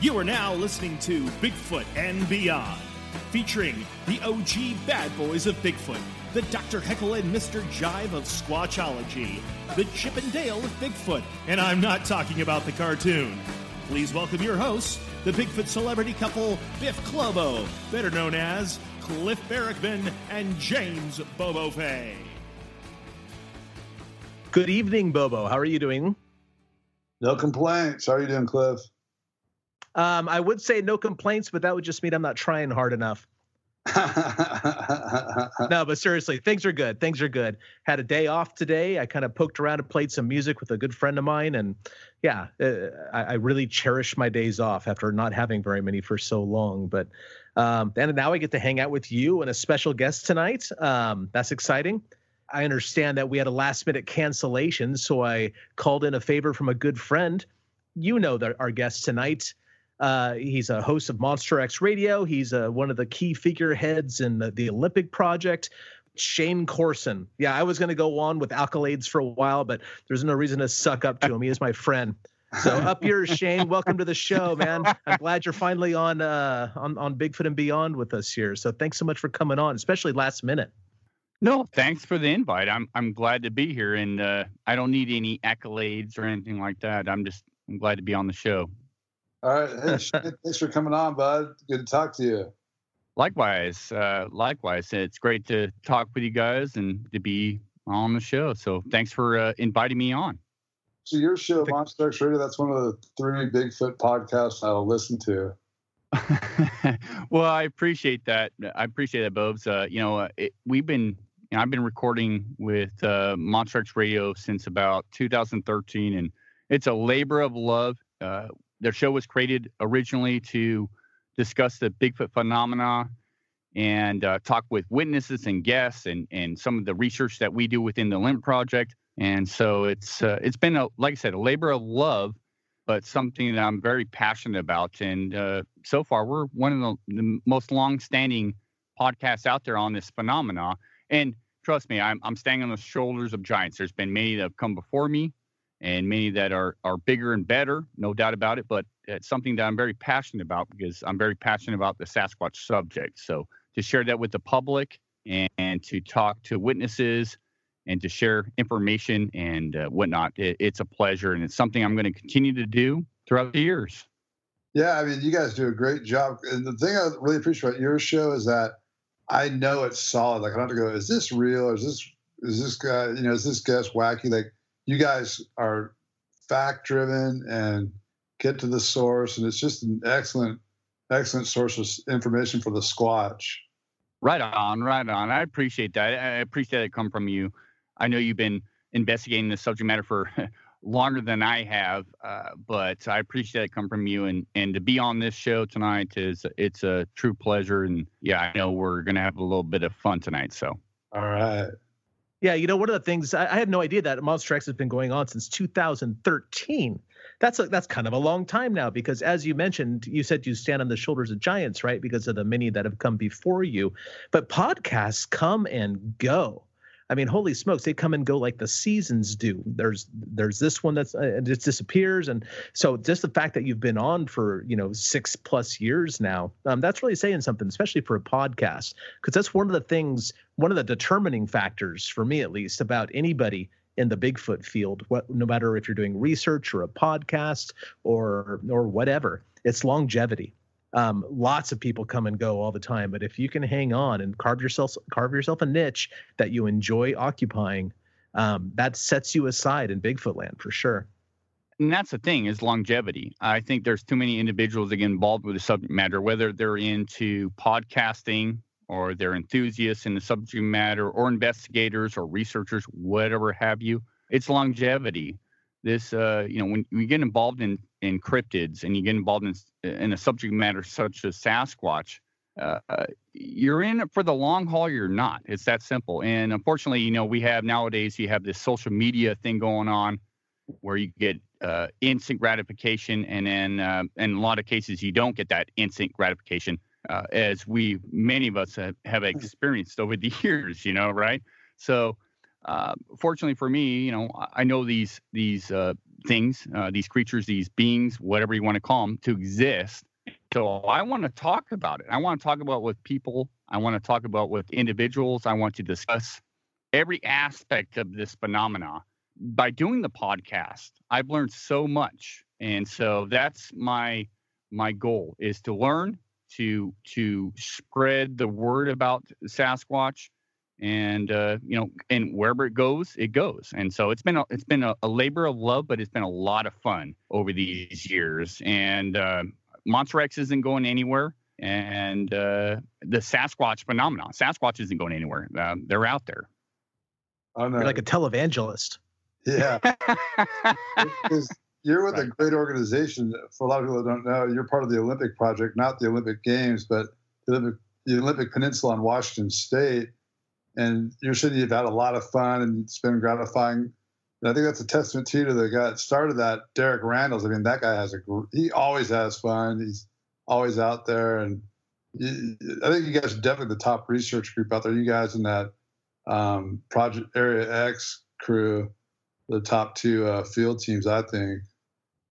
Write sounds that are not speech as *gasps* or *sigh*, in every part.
You are now listening to Bigfoot and Beyond, featuring the OG bad boys of Bigfoot, the Dr. Heckle and Mr. Jive of Squatchology, the Chip and Dale of Bigfoot, and I'm not talking about the cartoon. Please welcome your hosts, the Bigfoot celebrity couple Biff Clobo, better known as Cliff Barackman and James Bobo Fay. Good evening, Bobo. How are you doing? No complaints. How are you doing, Cliff? Um, I would say no complaints, but that would just mean I'm not trying hard enough. *laughs* no, but seriously, things are good. Things are good. Had a day off today. I kind of poked around and played some music with a good friend of mine, and yeah, uh, I, I, really cherish my days off after not having very many for so long. But um, and now I get to hang out with you and a special guest tonight. Um, that's exciting. I understand that we had a last minute cancellation, so I called in a favor from a good friend. You know that our guest tonight. Uh, he's a host of Monster X Radio. He's uh, one of the key figureheads in the, the Olympic Project. Shane Corson. Yeah, I was going to go on with accolades for a while, but there's no reason to suck up to him. He is my friend. So *laughs* up yours, Shane. Welcome to the show, man. I'm glad you're finally on uh, on on Bigfoot and Beyond with us here. So thanks so much for coming on, especially last minute. No, thanks for the invite. I'm I'm glad to be here, and uh, I don't need any accolades or anything like that. I'm just I'm glad to be on the show. All right. Hey, *laughs* thanks for coming on, bud. Good to talk to you. Likewise. Uh, likewise. It's great to talk with you guys and to be on the show. So thanks for uh, inviting me on. So your show, Monster X Radio, that's one of the three Bigfoot podcasts I'll listen to. *laughs* well, I appreciate that. I appreciate that, Bobes. Uh, you know, uh, it, we've been, you know, I've been recording with uh, Monster X Radio since about 2013, and it's a labor of love. Uh, their show was created originally to discuss the Bigfoot phenomena and uh, talk with witnesses and guests and and some of the research that we do within the Limp Project. And so it's uh, it's been a like I said a labor of love, but something that I'm very passionate about. And uh, so far, we're one of the, the most long-standing podcasts out there on this phenomena. And trust me, I'm I'm standing on the shoulders of giants. There's been many that have come before me, and many that are are bigger and better, no doubt about it. But it's something that I'm very passionate about because I'm very passionate about the Sasquatch subject. So to share that with the public and, and to talk to witnesses and to share information and uh, whatnot, it, it's a pleasure and it's something I'm going to continue to do throughout the years. Yeah, I mean, you guys do a great job. And the thing I really appreciate about your show is that I know it's solid. Like I don't have to go, is this real? Is this is this guy, you know, is this guest wacky? Like you guys are fact driven and get to the source, and it's just an excellent, excellent source of information for the Squatch. Right on, right on. I appreciate that. I appreciate it come from you. I know you've been investigating this subject matter for *laughs* longer than I have, uh, but I appreciate it come from you. And and to be on this show tonight is it's a true pleasure. And yeah, I know we're gonna have a little bit of fun tonight. So. All right. Yeah, you know, one of the things I, I had no idea that Monster X has been going on since 2013. That's a, that's kind of a long time now because, as you mentioned, you said you stand on the shoulders of giants, right? Because of the many that have come before you. But podcasts come and go. I mean, holy smokes, they come and go like the seasons do. There's there's this one that's uh, it disappears, and so just the fact that you've been on for you know six plus years now, um, that's really saying something, especially for a podcast, because that's one of the things, one of the determining factors for me at least about anybody in the Bigfoot field. What no matter if you're doing research or a podcast or or whatever, it's longevity um, lots of people come and go all the time but if you can hang on and carve yourself carve yourself a niche that you enjoy occupying um, that sets you aside in bigfoot land for sure and that's the thing is longevity i think there's too many individuals that get involved with the subject matter whether they're into podcasting or they're enthusiasts in the subject matter, or investigators or researchers, whatever have you. It's longevity. This, uh, you know, when you get involved in in cryptids and you get involved in in a subject matter such as Sasquatch, uh, you're in it for the long haul. You're not. It's that simple. And unfortunately, you know, we have nowadays you have this social media thing going on where you get uh, instant gratification, and then uh, in a lot of cases you don't get that instant gratification, uh, as we many of us have, have, experienced over the *laughs* years. You know, right? So, uh, fortunately for me, you know, I know these these uh, things, uh, these creatures, these beings, whatever you want to call them, to exist. So I want to talk about it. I want to talk about with people. I want to talk about with individuals. I want to discuss every aspect of this phenomena by doing the podcast, I've learned so much. And so that's my my goal is to learn to to spread the word about Sasquatch and uh, you know and wherever it goes it goes and so it's been a, it's been a, a, labor of love but it's been a lot of fun over these years and uh, monster x isn't going anywhere and uh, the sasquatch phenomenon sasquatch isn't going anywhere uh, they're out there I'm You're like a televangelist yeah. *laughs* you're with right. a great organization. For a lot of people that don't know, you're part of the Olympic project, not the Olympic Games, but the Olympic, the Olympic Peninsula in Washington State. And you're saying you've had a lot of fun and it's been gratifying. And I think that's a testament to the guy that started that, Derek Randles. I mean, that guy has a, he always has fun. He's always out there. And you, I think you guys are definitely the top research group out there. You guys in that um, Project Area X crew the top two uh, field teams, I think.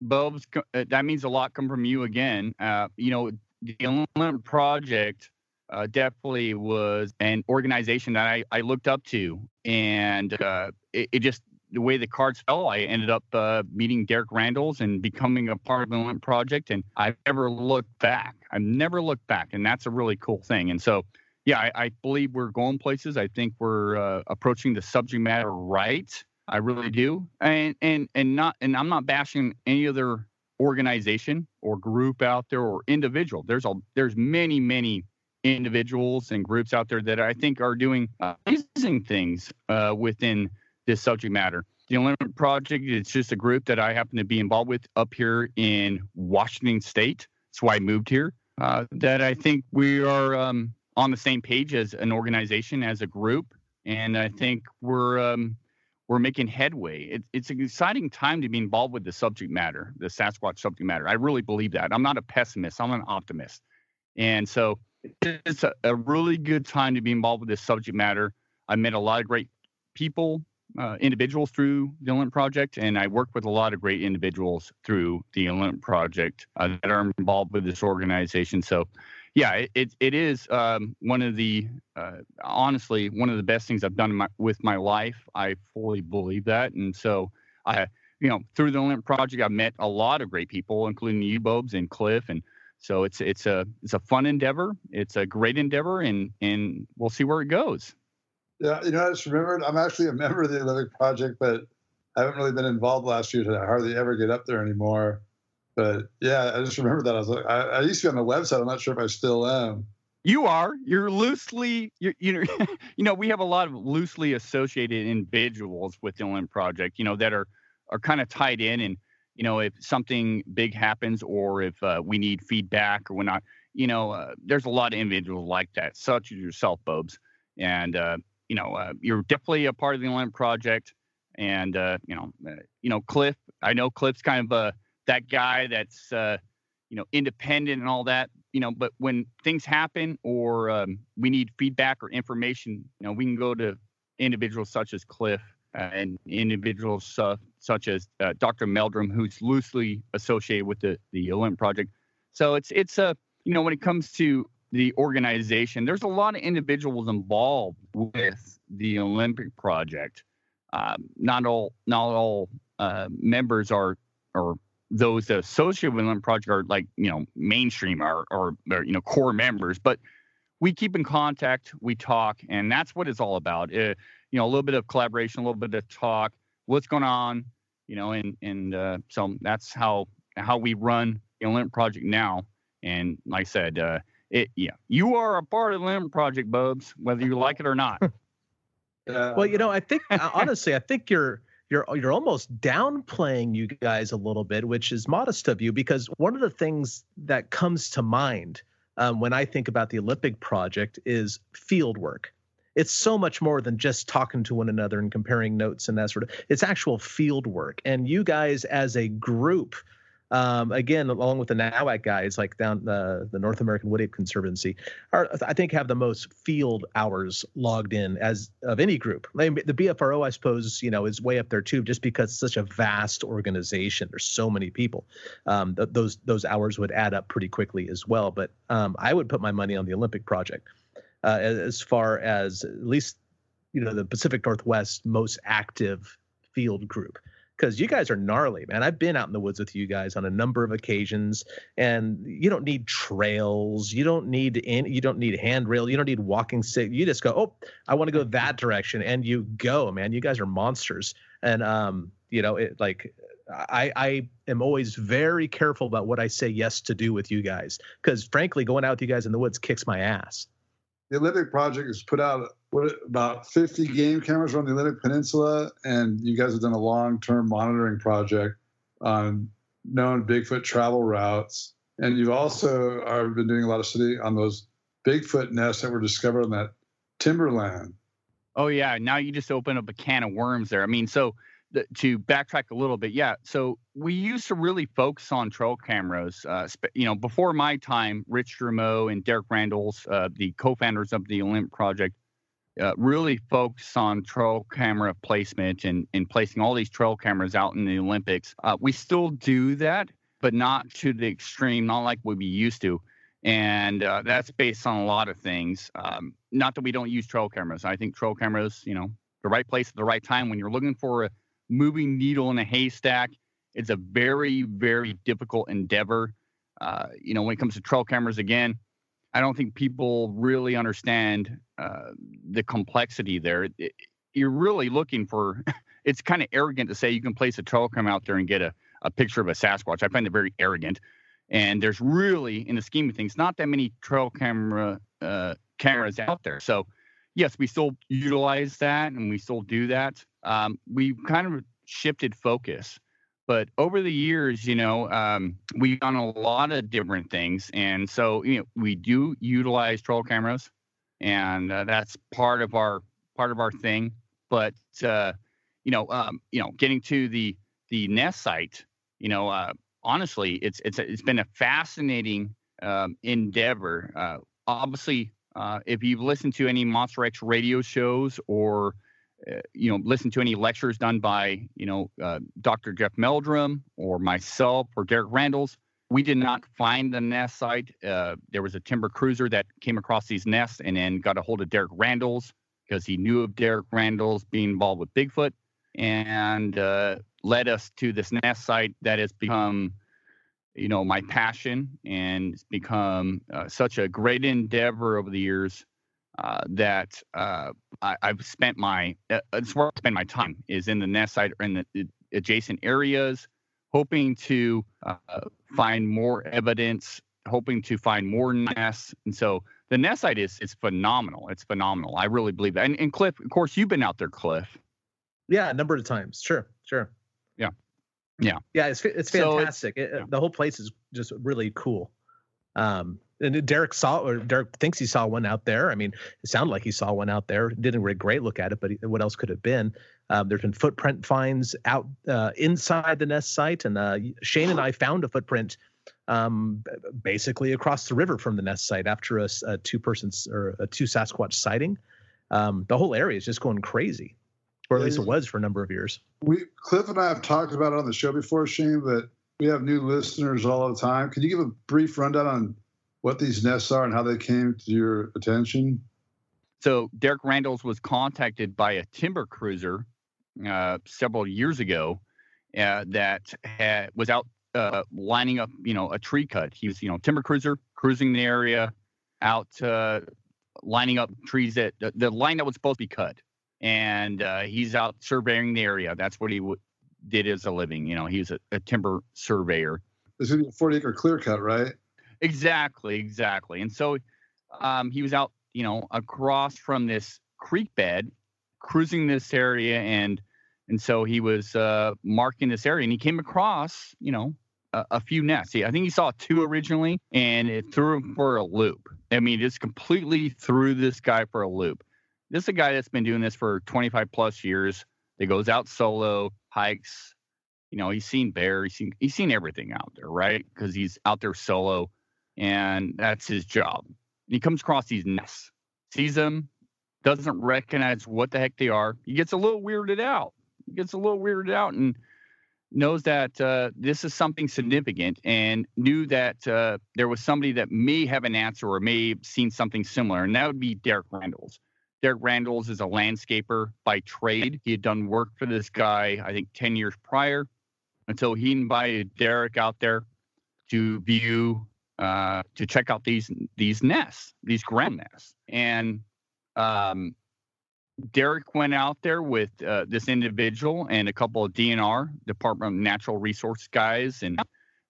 Bob's, uh, that means a lot come from you again. Uh, you know, the Olympic Project uh, definitely was an organization that I, I looked up to. And uh, it, it, just, the way the cards fell, I ended up uh, meeting Derek Randles and becoming a part of the Olympic Project. And I've never looked back. I've never looked back. And that's a really cool thing. And so, yeah, I, I believe we're going places. I think we're approaching the subject matter right. I really do. And and and not and I'm not bashing any other organization or group out there or individual. There's a there's many many individuals and groups out there that I think are doing amazing things uh, within this subject matter. The Olympic Project it's just a group that I happen to be involved with up here in Washington State. That's why I moved here. Uh, that I think we are um, on the same page as an organization, as a group, and I think we're um, we're making headway. It, it's an exciting time to be involved with the subject matter, the Sasquatch subject matter. I really believe that. I'm not a pessimist, I'm an optimist. And so it's a, a really good time to be involved with this subject matter. I met a lot of great people, uh, individuals through the Olymp Project, and I work with a lot of great individuals through the Olymp Project uh, that are involved with this organization. So yeah, it it is um, one of the uh, honestly one of the best things I've done my, with my life. I fully believe that, and so I, you know, through the Olymp Project, I've met a lot of great people, including you, Bobes, and Cliff, and so it's it's a it's a fun endeavor. It's a great endeavor, and and we'll see where it goes. Yeah, you know, I just remembered I'm actually a *laughs* member of the Olympic Project, but I haven't really been involved last year. To hardly ever get up there anymore. But yeah, I just remember that. I was like, I, I used to be on the website. I'm not sure if I still am. You are. You're loosely. You're, you know. *laughs* you know. We have a lot of loosely associated individuals with the Olymp Project. You know that are are kind of tied in, and you know if something big happens or if uh, we need feedback or we're not. You know, uh, there's a lot of individuals like that, such as yourself, Bobes, and uh, you know uh, you're definitely a part of the Olymp Project. And uh, you know, uh, you know, Cliff. I know Cliff's kind of that guy that's you know independent and all that you know but when things happen or um, we need feedback or information you know we can go to individuals such as cliff and individuals such as uh, dr meldrum who's loosely associated with the the olymp project so it's it's a you know when it comes to the organization there's a lot of individuals involved with the olympic project um, not all not all uh, members are or those that associate with Olymp Project are like, you know, mainstream or, or, or, you know, core members, but we keep in contact, we talk, and that's what it's all about. Uh, you know, a little bit of collaboration, a little bit of talk, what's going on, you know, and, and uh, so that's how, how we run the Olymp Project now. And like I said, uh, it yeah, you are a part of the Limb Project, Bubs, whether you like it or not. Uh, *laughs* well, you know, I think *laughs* honestly, I think you're you're you're almost downplaying you guys a little bit, which is modest of you, because one of the things that comes to mind um, when I think about the Olympic project is field work. It's so much more than just talking to one another and comparing notes and that sort of. It's actual field work, and you guys as a group um, again, along with the NAWAC guys, like down the North American Wood Ape Conservancy, are I think have the most field hours logged in as of any group. I mean, the BFRO, I suppose, you know, is way up there too, just because it's such a vast organization. There's so many people. Um, th- those those hours would add up pretty quickly as well. But um, I would put my money on the Olympic project uh, as far as at least you know the Pacific Northwest most active field group because you guys are gnarly, man. I've been out in the woods with you guys on a number of occasions, and you don't need trails, you don't need any, you don't need handrail, you don't need walking stick. You just go, oh, I want to go that direction, and you go, man. You guys are monsters, and um, you know, it like. I, I am always very careful about what I say yes to do with you guys because frankly, going out with you guys in the woods kicks my ass. The Olympic Project has put out what about 50 game cameras on the Olympic Peninsula, and you guys have done a long-term monitoring project on known Bigfoot travel routes, and you've also are been doing a lot of study on those Bigfoot nests that were discovered on that timberland. Oh yeah, now you just open up a can of worms there. I mean, so to backtrack a little bit, yeah. So we used to really focus on trail cameras. Uh, you know, before my time, Rich Germeau and Derek Randles, uh, the co-founders of the Olymp Project, uh, really focus on trail camera placement and, and placing all these trail cameras out in the Olympics. Uh, we still do that, but not to the extreme, not like we used to. And uh, that's based on a lot of things. Um, not that we don't use trail cameras. I think trail cameras, you know, the right place at the right time when you're looking for a moving needle in a haystack. It's a very, very difficult endeavor. Uh, you know, when it comes to trail cameras, again, I don't think people really understand uh, the complexity there. It, you're really looking for. *laughs* It's kind of arrogant to say you can place a trail cam out there and get a, a picture of a Sasquatch. I find it very arrogant. And there's really, in the scheme of things, not that many trail camera uh, cameras out there. So, yes, we still utilize that and we still do that. Um, we kind of shifted focus. But over the years, you know, um, we've done a lot of different things, and so you know, we do utilize trail cameras, and uh, that's part of our part of our thing. But uh, you know, um, you know, getting to the the nest site, you know, uh, honestly, it's it's it's been a fascinating um, endeavor. Uh, obviously, uh, if you've listened to any Monster X radio shows or uh, you know, listened to any lectures done by, you know, uh, Dr. Jeff Meldrum or myself or Derek Randles. We did not find the nest site. Uh, there was a timber cruiser that came across these nests and then got a hold of Derek Randles because he knew of Derek Randles being involved with Bigfoot and uh, led us to this nest site that has become, you know, my passion and it's become uh, such a great endeavor over the years uh, that uh, I, have spent my uh, it's where I spend my time is in the nest site or in the adjacent areas, hoping to uh, find more evidence, hoping to find more nests, and so the nest site is is phenomenal. It's phenomenal. I really believe that. And, and Cliff, of course, you've been out there, Cliff. Yeah, a number of times. Sure, sure. Yeah, yeah, yeah. It's it's fantastic. So it's, it, yeah. The whole place is just really cool. Um, and Derek saw or Derek thinks he saw one out there. I mean, it sounded like he saw one out there. Didn't really great look at it, but what else could have been? Um, there's been footprint finds out uh, inside the nest site, and uh, Shane and I *gasps* found a footprint um, basically across the river from the nest site after a, a two persons or a two Sasquatch sighting. Um, the whole area is just going crazy, or at least it was for a number of years. We Cliff and I have talked about it on the show before, Shane, but we have new listeners all the time. Can you give a brief rundown on what these nests are and how they came to your attention? So Derek Randles was contacted by a timber cruiser uh, several years ago uh, that had, was out uh, lining up, you know, a tree cut. He was, you know, timber cruiser cruising the area, out uh, lining up trees that the line that was supposed to be cut, and uh, he's out surveying the area. That's what he w- did as a living. You know, he was a, a timber surveyor. This is a 40 acre clear cut, right? Exactly, exactly. And so um, he was out, you know, across from this creek bed, cruising this area, and and so he was uh, marking this area, and he came across, you know, a, a few nests. I think he saw two originally, and it threw him for a loop. I mean, it just completely threw this guy for a loop. This is a guy that's been doing this for 25 plus years. That goes out solo, hikes. You know, he's seen bear. He's seen he's seen everything out there, right? Because he's out there solo, and that's his job. He comes across these nests, sees them, doesn't recognize what the heck they are. He gets a little weirded out. He gets a little weirded out and knows that uh, this is something significant and knew that uh, there was somebody that may have an answer or may have seen something similar, and that would be Derek Randles. Derek Randles is a landscaper by trade. He had done work for this guy, I think, 10 years prior. And so he invited Derek out there to view, uh, to check out these these nests, these ground nests. And um, Derek went out there with uh, this individual and a couple of DNR, Department of Natural Resource guys, and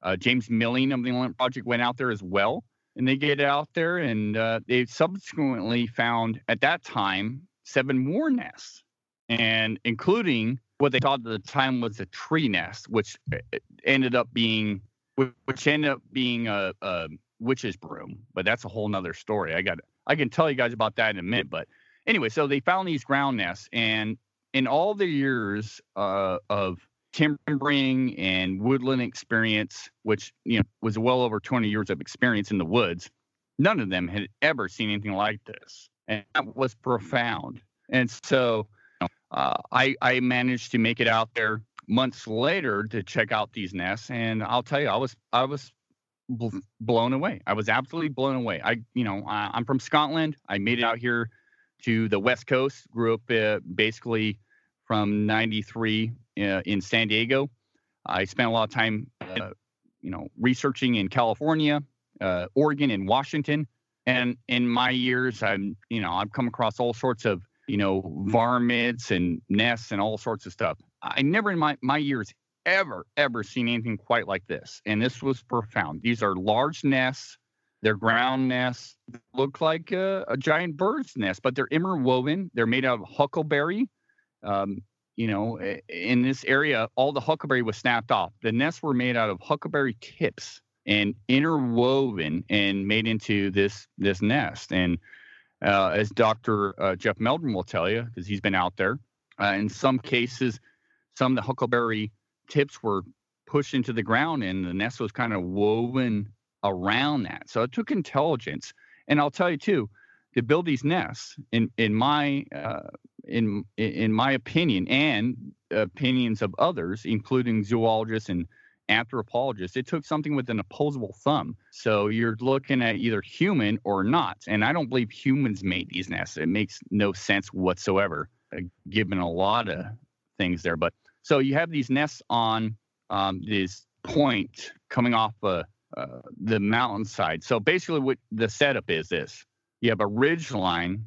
uh, James Milling of the Inland Project went out there as well and they get out there and uh, they subsequently found at that time seven more nests and including what they thought at the time was a tree nest which uh, ended up being which ended up being a, a witch's broom but that's a whole nother story. I got i can tell you guys about that in a minute but anyway so they found these ground nests and in all the years uh, of timbering and woodland experience, which you know was well over 20 years of experience in the woods, none of them had ever seen anything like this, and that was profound. And so, uh, I I managed to make it out there months later to check out these nests, and I'll tell you, I was I was blown away. I was absolutely blown away. I you know I, I'm from Scotland. I made it out here to the west coast. Grew up uh, basically from 93 uh, in San Diego. I spent a lot of time, uh, you know, researching in California, uh, Oregon, and Washington. And in my years, I'm, you know, I've come across all sorts of, you know, varmints and nests and all sorts of stuff. I never in my, my years ever, ever seen anything quite like this. And this was profound. These are large nests. They're ground nests, look like a, a giant bird's nest, but they're interwoven. They're made out of huckleberry. Um, you know, in this area, all the huckleberry was snapped off. The nests were made out of huckleberry tips and interwoven and made into this this nest. And uh, as Dr. Uh, Jeff Meldrum will tell you, because he's been out there, uh, in some cases, some of the huckleberry tips were pushed into the ground, and the nest was kind of woven around that. So it took intelligence. And I'll tell you too, to build these nests, in in my uh, in in my opinion and opinions of others, including zoologists and anthropologists, it took something with an opposable thumb. So you're looking at either human or not. And I don't believe humans made these nests. It makes no sense whatsoever, uh, given a lot of things there. But so you have these nests on um, this point coming off uh, uh, the mountainside. So basically, what the setup is this you have a ridge line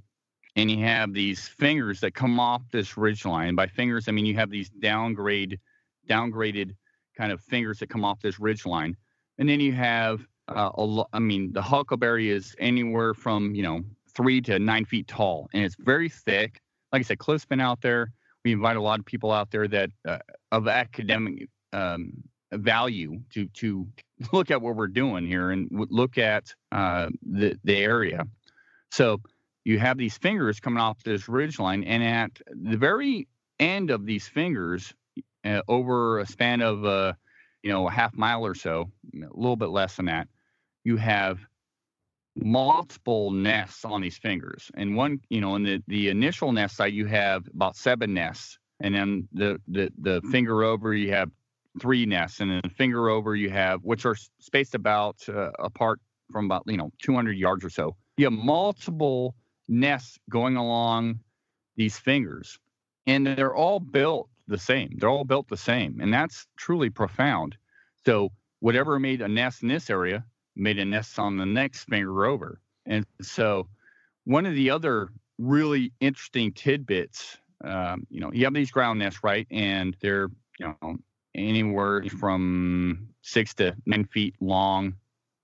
and you have these fingers that come off this ridge line. By fingers, I mean you have these downgrade, downgraded kind of fingers that come off this ridge line, and then you have uh, a, I mean the huckleberry is anywhere from you know three to nine feet tall, and it's very thick. Like I said, Cliff's been out there. We invite a lot of people out there that uh, of academic um, value to to look at what we're doing here and look at uh, the the area. So you have these fingers coming off this ridge line, and at the very end of these fingers, uh, over a span of uh, you know a half mile or so, a little bit less than that, you have multiple nests on these fingers. And one, you know, in the the initial nest site, you have about seven nests, and then the the the finger over, you have three nests, and then the finger over, you have which are spaced about uh, apart from about you know 200 yards or so. You have multiple nests going along these fingers. And they're all built the same. They're all built the same. And that's truly profound. So, whatever made a nest in this area made a nest on the next finger over. And so, one of the other really interesting tidbits, um, you know, you have these ground nests, right? And they're, you know, anywhere from six to nine feet long,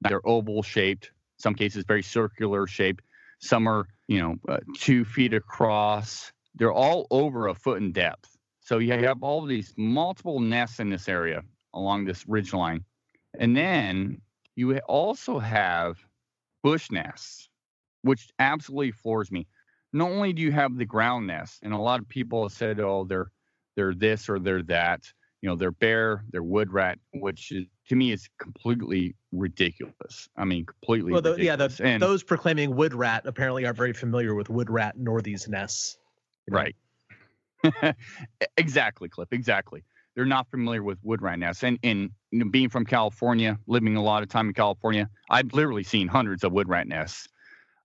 they're oval shaped, some cases very circular shaped. Some are, you know, uh, two feet across. They're all over a foot in depth. So you have all these multiple nests in this area along this ridge line. And then you also have bush nests, which absolutely floors me. Not only do you have the ground nests, and a lot of people have said, oh, they're they're this or they're that. You know, they're bear, they're wood rat, which is, to me is completely ridiculous. I mean, completely. Well, the, yeah, the, and, those proclaiming wood rat apparently are very familiar with wood rat northies nests. Right. *laughs* exactly, Cliff. Exactly. They're not familiar with wood rat nests, and in you know, being from California, living a lot of time in California, I've literally seen hundreds of wood rat nests.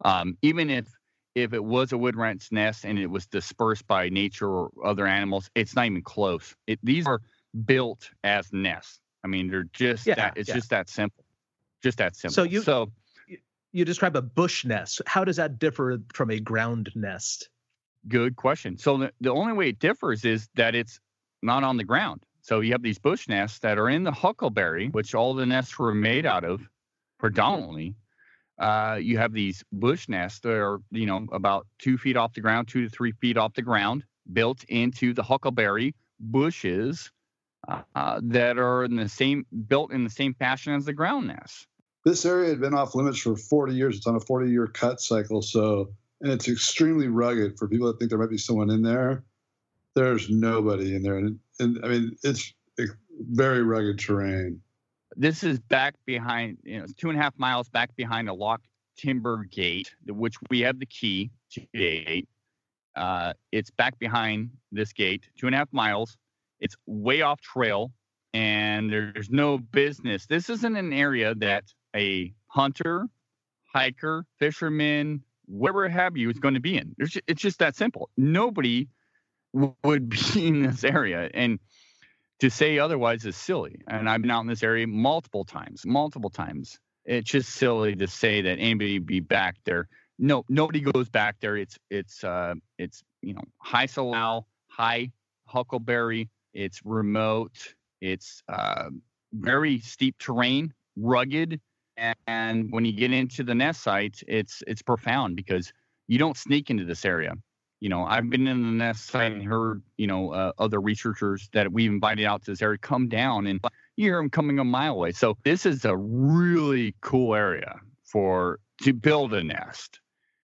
Um, even if if it was a wood rat's nest and it was dispersed by nature or other animals, it's not even close. It, these are built as nests. I mean, they're just yeah, that. It's yeah. just that simple. Just that simple. So you so you describe a bush nest. How does that differ from a ground nest? Good question. So the, the only way it differs is that it's not on the ground. So you have these bush nests that are in the huckleberry, which all the nests were made out of predominantly. Uh, you have these bush nests that are, you know, about two feet off the ground, two to three feet off the ground, built into the huckleberry bushes uh, that are in the same built in the same fashion as the ground nests. This area had been off limits for 40 years. It's on a 40 year cut cycle. So, and it's extremely rugged for people that think there might be someone in there. There's nobody in there. And, and I mean, it's very rugged terrain. This is back behind, you know, two and a half miles back behind a locked timber gate, which we have the key to the gate. Uh, it's back behind this gate, two and a half miles. It's way off trail and there's no business. This isn't an area that a hunter, hiker, fisherman, whatever have you is going to be in. It's just that simple. Nobody *laughs* would be in this area. And to say otherwise is silly. And I've been out in this area multiple times, multiple times. It's just silly to say that anybody be back there. No, nobody goes back there. It's it's uh it's you know high salal, high huckleberry, it's remote. It's uh, very steep terrain, rugged, and when you get into the nest sites, it's it's profound because you don't sneak into this area. You know, I've been in the nest site and heard you know uh, other researchers that we've invited out to this area come down and you hear them coming a mile away. So this is a really cool area for to build a nest.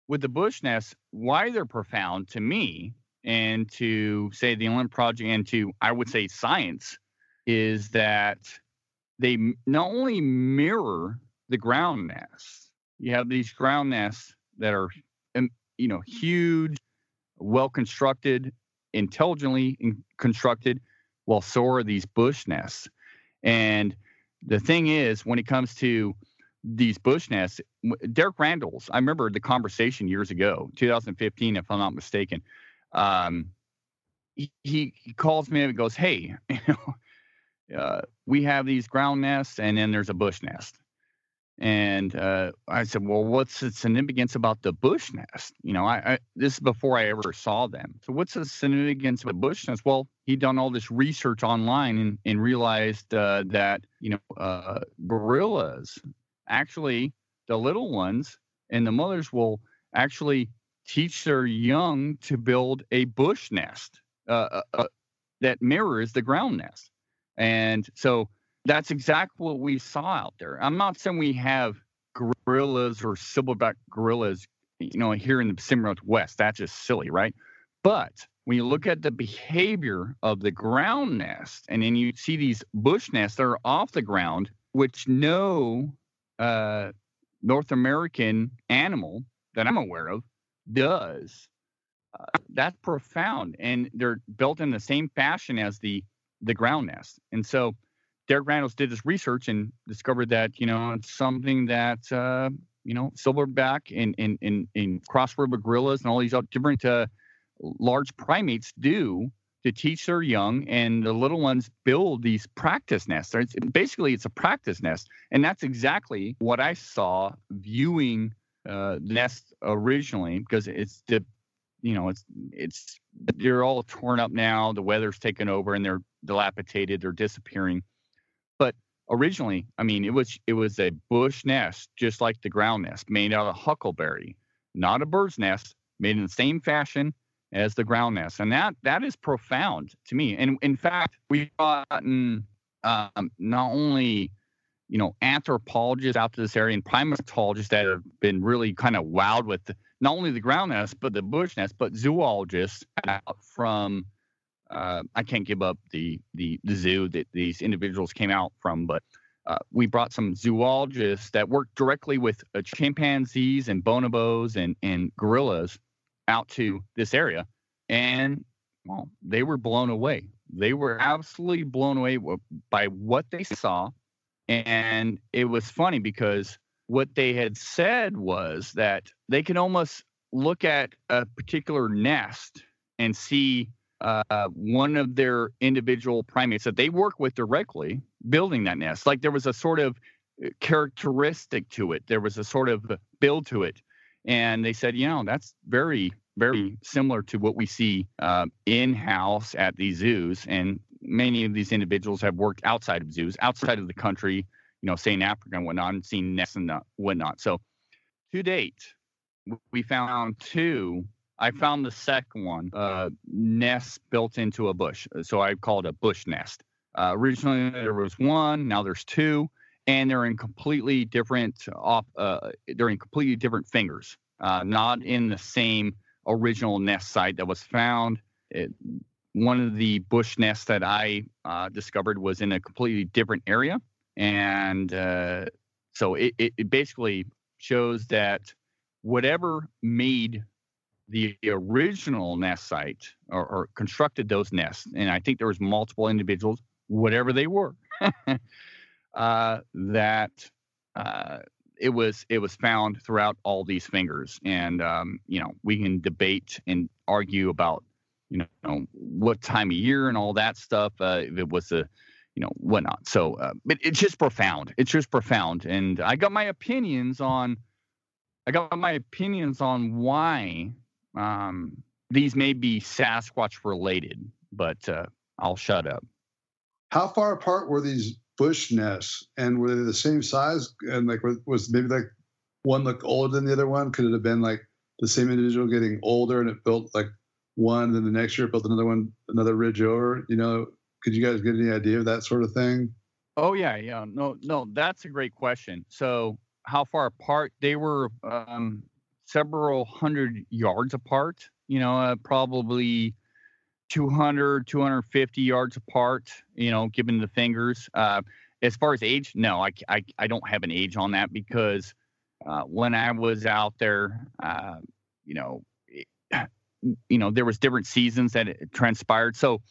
With the bush nests, why they're profound to me and to say the Olymp Project and to I would say science is that they not only mirror the ground nests. You have these ground nests that are um, you know huge, well constructed, intelligently constructed, while so are these bush nests. And the thing is, when it comes to these bush nests, Derek Randles, I remember the conversation years ago, 2015, if I'm not mistaken um, he, he calls me and goes, "Hey, *laughs* you know, uh, we have these ground nests, and then there's a bush nest." And uh, I said, "Well, what's the significance about the bush nest? You know, I, I, this is before I ever saw them. So what's the significance of the bush nest? Well, he'd done all this research online and, and realized uh, that you know uh, gorillas actually the little ones and the mothers will actually teach their young to build a bush nest uh, uh, uh, that mirrors the ground nest. And so that's exactly what we saw out there. I'm not saying we have gorillas or silverback gorillas, you know, here in the Pacific Northwest. That's just silly, right? But when you look at the behavior of the ground nest, and then you see these bush nests that are off the ground, which no uh, North American animal that I'm aware of does. Uh, that's profound, and they're built in the same fashion as the the ground nest. And so, Derek Randles did this research and discovered that you know it's something that uh, you know silverback and and and, and cross river gorillas and all these different uh, large primates do to teach their young and the little ones build these practice nests. It's, basically, it's a practice nest, and that's exactly what I saw viewing uh, nest originally because it's the you know it's it's they're all torn up now the weather's taken over and they're dilapidated they're disappearing but originally, I mean, it was it was a bush nest, just like the ground nest, made out of huckleberry, not a bird's nest, made in the same fashion as the ground nest, and that that is profound to me. And in fact, we've gotten um, not only you know anthropologists out to this area and primatologists that have been really kind of wowed with not only the ground nest but the bush nest, but zoologists out from uh, I can't give up the, the the zoo that these individuals came out from, but uh, we brought some zoologists that work directly with uh, chimpanzees and bonobos and and gorillas out to this area, and well, they were blown away. They were absolutely blown away by what they saw, and it was funny because what they had said was that they could almost look at a particular nest and see uh, one of their individual primates that they work with directly building that nest. Like there was a sort of uh, characteristic to it, there was a sort of build to it. And they said, you know, that's very, very similar to what we see uh, in house at these zoos. And many of these individuals have worked outside of zoos, outside of the country, you know, say in Africa and whatnot, and seen nests and whatnot. So to date, we found two I found the second one, uh, nest built into a bush. So I call it a bush nest. Uh, originally there was one, now there's two, and they're in completely different off. Uh, they're in completely different fingers, uh, not in the same original nest site that was found. It, one of the bush nests that I uh, discovered was in a completely different area, and so it, it, it basically shows that whatever made the original nest site or, or, constructed those nests, and I think there was multiple individuals, whatever they were, *laughs* uh, that uh, it was it was found throughout all these fingers, and um, you know we can debate and argue about you know what time of year and all that stuff. Uh, if it was a you know whatnot. So, uh, but it's just profound. It's just profound, and I got my opinions on. I got my opinions on why um, these may be Sasquatch related, but uh, I'll shut up. How far apart were these bush nests, and were they the same size? And like, was maybe like one look older than the other one? Could it have been like the same individual getting older and it built like one, then the next year built another one, another ridge over? You know, could you guys get any idea of that sort of thing? Oh yeah, yeah. No, no, that's a great question. So, how far apart they were? Um, several hundred yards apart, you know, uh, probably 200, 250 yards apart, you know, given the fingers. Uh, as far as age, no, I, I, I don't have an age on that because uh, when I was out there, uh, you know, you know, there was different seasons that it transpired. So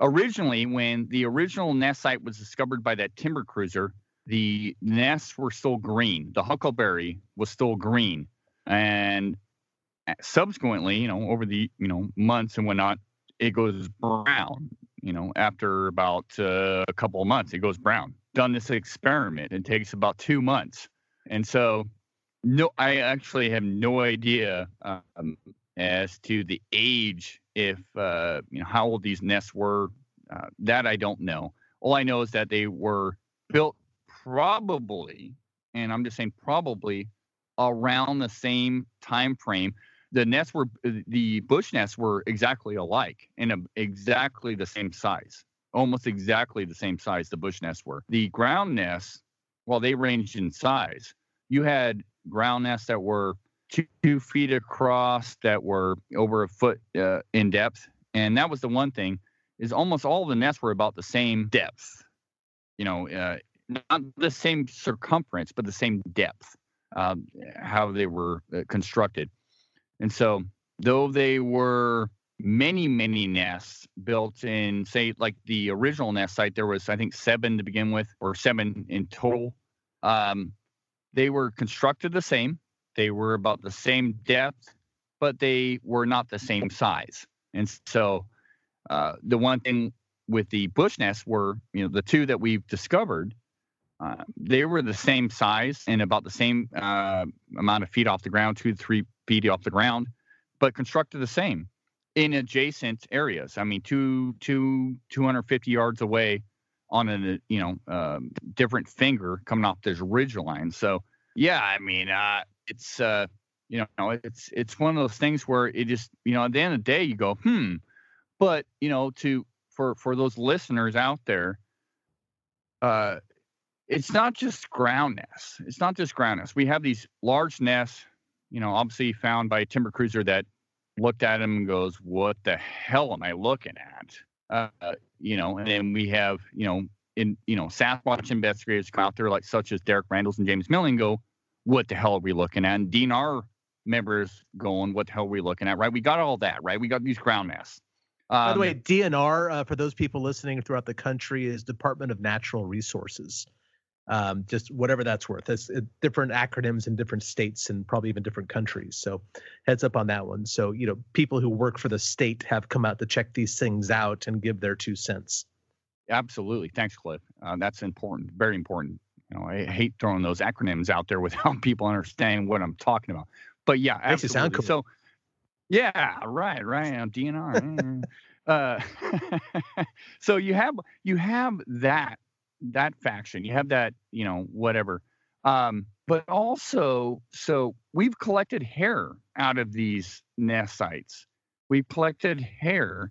originally, when the original nest site was discovered by that timber cruiser, the nests were still green. The huckleberry was still green and subsequently, you know, over the you know months and whatnot, it goes brown. You know, after about uh, a couple of months, it goes brown. Done this experiment. It takes about two months, and so no, I actually have no idea um, as to the age, if uh, you know how old these nests were. Uh, that I don't know. All I know is that they were built probably, and I'm just saying probably around the same time frame. The nests were the bush nests were exactly alike and exactly the same size, almost exactly the same size the bush nests were. The ground nests, while they ranged in size, you had ground nests that were two, two feet across, that were over a foot uh, in depth, and that was the one thing is almost all the nests were about the same depth. You know, uh, not the same circumference, but the same depth um, how they were uh, constructed. And so, though they were many, many nests built in, say, like the original nest site, there was, I think, seven to begin with, or seven in total. Um, they were constructed the same. They were about the same depth, but they were not the same size. And so, uh, the one thing with the bush nests were, you know, the two that we've discovered uh, they were the same size and about the same uh, amount of feet off the ground, two to three feet off the ground, but constructed the same in adjacent areas. I mean, two, two, 250 yards away on a you know um, different finger coming off this ridge line. So yeah, I mean, uh, it's uh, you know, it's it's one of those things where it just you know at the end of the day you go hmm, but you know to for for those listeners out there, uh, it's not just ground nests. It's not just ground nests. We have these large nests, you know, obviously found by a timber cruiser that looked at them and goes, "What the hell am I looking at?" Uh, you know, and then we have, you know, in you know, Sasquatch investigators come out there like such as Derek Randles and James Milling go, "What the hell are we looking at?" And DNR members going, "What the hell are we looking at?" Right? We got all that, right? We got these ground nests. Um, By the way, um, DNR uh, for those people listening throughout the country is Department of Natural Resources um, just whatever that's worth. It's it, different acronyms in different states and probably even different countries. So heads up on that one. So you know, people who work for the state have come out to check these things out and give their two cents. Absolutely, thanks, Cliff. Uh, that's important, very important. You know, I hate throwing those acronyms out there *laughs* without people understanding what I'm talking about. But yeah, makes absolutely. sound cool. So yeah, right, right. I'm DNR. uh, *laughs* so you have you have that that faction. You have that, you know, whatever. Um, but also, so we've collected hair out of these nest sites. We've collected hair,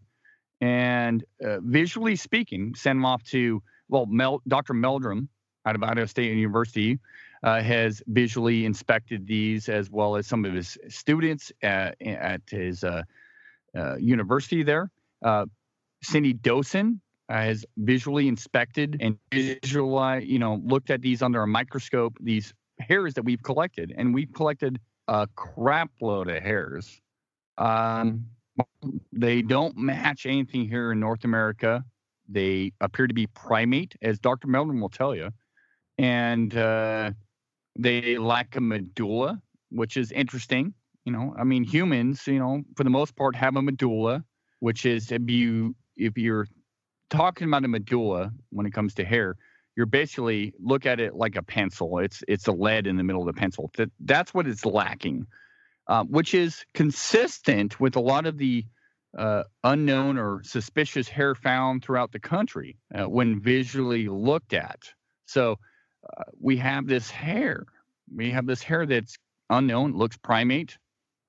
and uh, visually speaking, send them off to well, Mel, Dr. Meldrum out of Idaho State University uh, has visually inspected these as well as some of his students at, at his uh, uh university there. Uh, Cindy Dosen has visually inspected and visualized, you know, looked at these under a microscope, these hairs that we've collected, and we've collected a crap load of hairs. Um, they don't match anything here in North America. They appear to be primate, as Dr. Meldrum will tell you, and uh, they lack a medulla, which is interesting. You know, I mean, humans, you know, for the most part, have a medulla, which is if you if you're talking about a medulla when it comes to hair, you're basically look at it like a pencil. It's it's a lead in the middle of the pencil. That that's what it's lacking, uh, which is consistent with a lot of the uh, unknown or suspicious hair found throughout the country uh, when visually looked at. So we have this hair. We have this hair that's unknown, looks primate,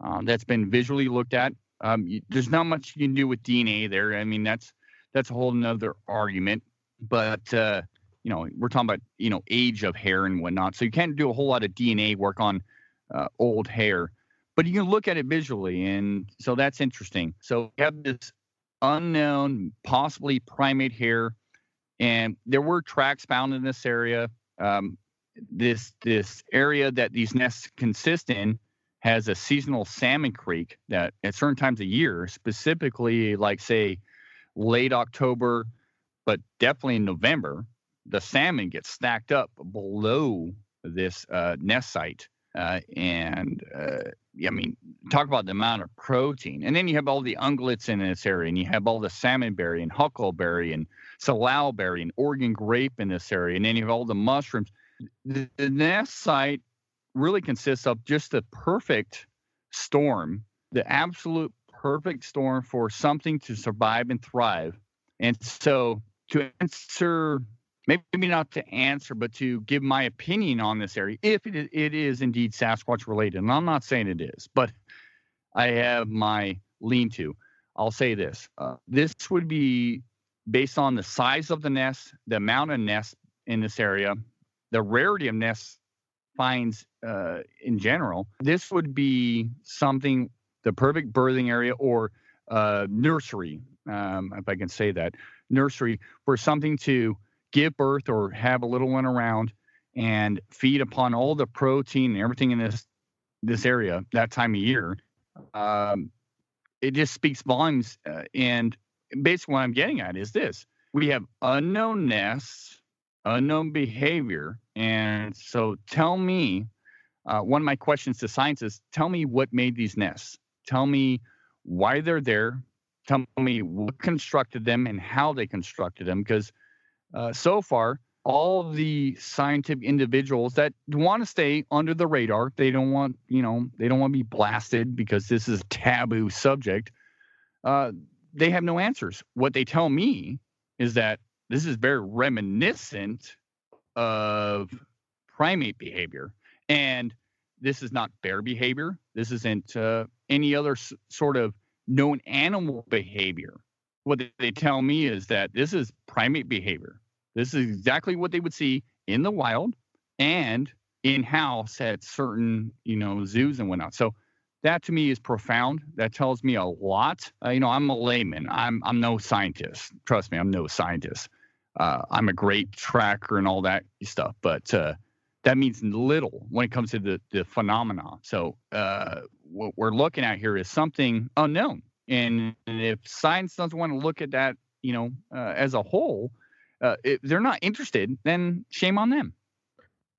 uh, that's been visually looked at. Um, you, there's not much you can do with DNA there. I mean, that's that's a whole nother argument. But uh, you know, we're talking about you know age of hair and whatnot, so you can't do a whole lot of DNA work on uh, old hair. But you can look at it visually, and so that's interesting. So we have this unknown, possibly primate hair, and there were tracks found in this area. Um, this this area that these nests consist in has a seasonal salmon creek that at certain times of year, specifically like say late October, but definitely in November, the salmon gets stacked up below this uh, nest site. Uh, and uh, I mm-hmm. mean, talk about the amount of protein. And then you have all the ungulates in this area, and you have all the salmonberry and huckleberry and salalberry and Oregon grape in this area, and then you have all the mushrooms. The, the nest site really consists of just the perfect storm, the absolute perfect storm for something to survive and thrive. And so, to answer, maybe not to answer, but to give my opinion on this area, if it, it is indeed Sasquatch related, and I'm not saying it is, but I have my lean to. I'll say this uh, this would be based on the size of the nest, the amount of nests in this area, the rarity of nests finds uh, in general. This would be something the perfect birthing area or uh, nursery, um, if I can say that, nursery for something to give birth or have a little one around and feed upon all the protein and everything in this this area that time of year. Um, it just speaks volumes. Uh, and basically, what I'm getting at is this: we have unknown nests, unknown behavior, and so tell me. Uh, one of my questions to scientists: Tell me what made these nests. Tell me why they're there. Tell me what constructed them and how they constructed them. Because uh, so far, all the scientific individuals that want to stay under the radar, they don't want, you know, they don't want to be blasted because this is a taboo subject. Uh, they have no answers. What they tell me is that this is very reminiscent of primate behavior. And this is not bear behavior. This isn't uh, any other s- sort of known animal behavior. What they tell me is that this is primate behavior. This is exactly what they would see in the wild and in house at certain, you know, zoos and whatnot. So that to me is profound. That tells me a lot. Uh, you know, I'm a layman. I'm I'm no scientist. Trust me, I'm no scientist. Uh, I'm a great tracker and all that stuff, but uh, that means little when it comes to the the phenomena. So uh, what we're looking at here is something unknown, and, and if science doesn't want to look at that, you know, uh, as a whole, uh, if they're not interested, then shame on them.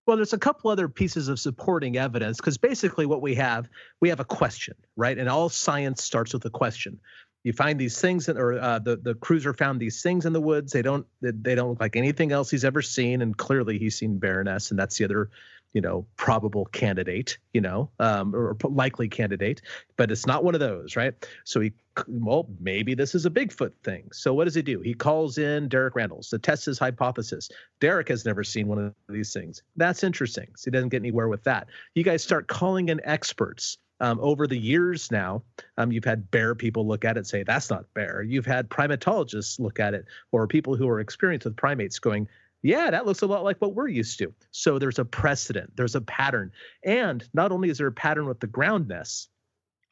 Well, there's a couple other pieces of supporting evidence because basically what we have, we have a question, right? And all science starts with a question. You find these things, or uh, the the cruiser found these things in the woods. They don't they don't look like anything else he's ever seen, and clearly he's seen Baroness, and that's the other you know, probable candidate, you know, um, or likely candidate, but it's not one of those, right? So he, well, maybe this is a Bigfoot thing. So what does he do? He calls in Derek Randles to test his hypothesis. Derek has never seen one of these things. That's interesting. So he doesn't get anywhere with that. You guys start calling in experts. Um, over the years now, um, you've had bear people look at it say that's not bear. You've had primatologists look at it, or people who are experienced with primates going, yeah, that looks a lot like what we're used to. So there's a precedent, there's a pattern. And not only is there a pattern with the ground nests,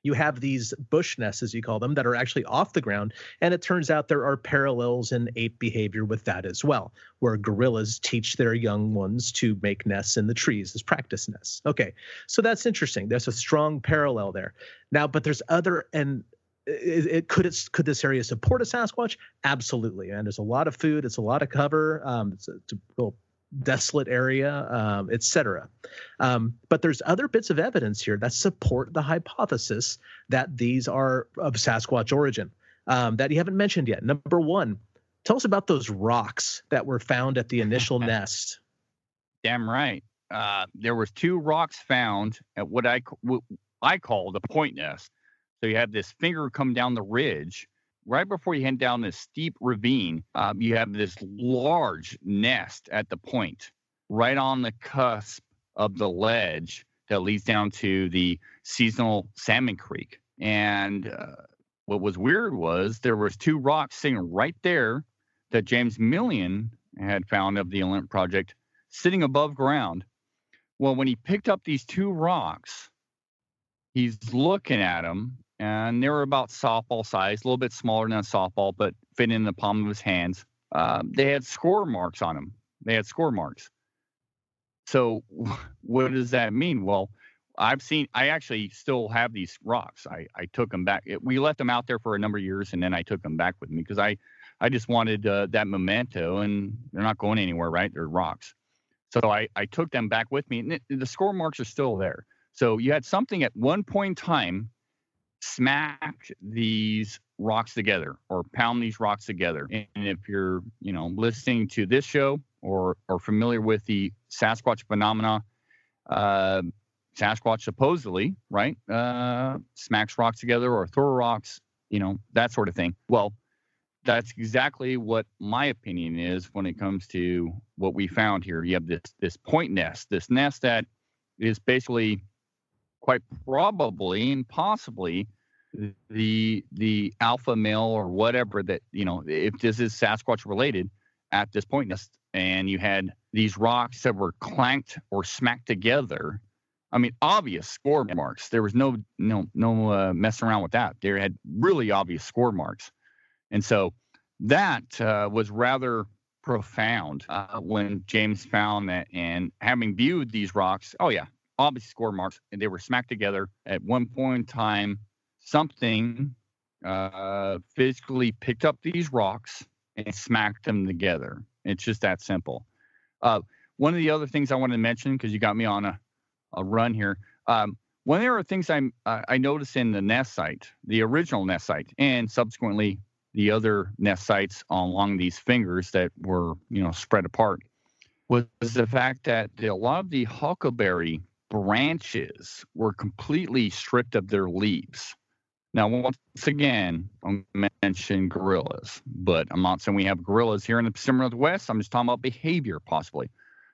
you have these bush nests, as you call them, that are actually off the ground. And it turns out there are parallels in ape behavior with that as well, where gorillas teach their young ones to make nests in the trees as practice nests. Okay, so that's interesting. There's a strong parallel there. Now, but there's other, and it, it, could it could this area support a Sasquatch? Absolutely, and there's a lot of food, it's a lot of cover, um, it's a, it's a little desolate area, um, etc. Um, but there's other bits of evidence here that support the hypothesis that these are of Sasquatch origin um, that you haven't mentioned yet. Number one, tell us about those rocks that were found at the initial *laughs* nest. Damn right. Uh, there was two rocks found at what I what I call the point nest so you have this finger come down the ridge. Right before you head down this steep ravine, um, you have this large nest at the point, right on the cusp of the ledge that leads down to the seasonal salmon creek. And uh, what was weird was there was two rocks sitting right there that James Millian had found of the Olympic project sitting above ground. Well, when he picked up these two rocks, he's looking at them and they were about softball size, a little bit smaller than a softball, but fit in the palm of his hands. Uh, they had score marks on them. They had score marks. So, *laughs* what does that mean? Well, I've seen. I actually still have these rocks. I I took them back. We left them out there for a number of years, and then I took them back with me because I I just wanted uh, that memento, and they're not going anywhere, right? They're rocks. So I I took them back with me, and it, the score marks are still there. So you had something at one point in time smack these rocks together or pound these rocks together. And if you're, you know, listening to this show or or familiar with the Sasquatch phenomena, uh, Sasquatch supposedly, right, uh, smacks rocks together or throw rocks, you know, that sort of thing. Well, that's exactly what my opinion is when it comes to what we found here. You have this this point nest, this nest that is basically quite probably and possibly the the alpha male or whatever that you know if this is Sasquatch related at this point and you had these rocks that were clanked or smacked together I mean obvious score marks. There was no no no uh, messing around with that. There had really obvious score marks. And so that uh, was rather profound uh, when James found that and having viewed these rocks oh yeah obvious score marks, and they were smacked together at one point in time. Something uh, physically picked up these rocks and smacked them together. It's just that simple. Uh, one of the other things I wanted to mention, because you got me on a, a run here, um, one of the other things I'm I noticed in the nest site, the original nest site, and subsequently the other nest sites along these fingers that were you know spread apart, was the fact that the, a lot of the huckleberry branches were completely stripped of their leaves. Now, once again, I'm mention gorillas, but I'm not saying we have gorillas here in the Pacific Northwest. I'm just talking about behavior, possibly.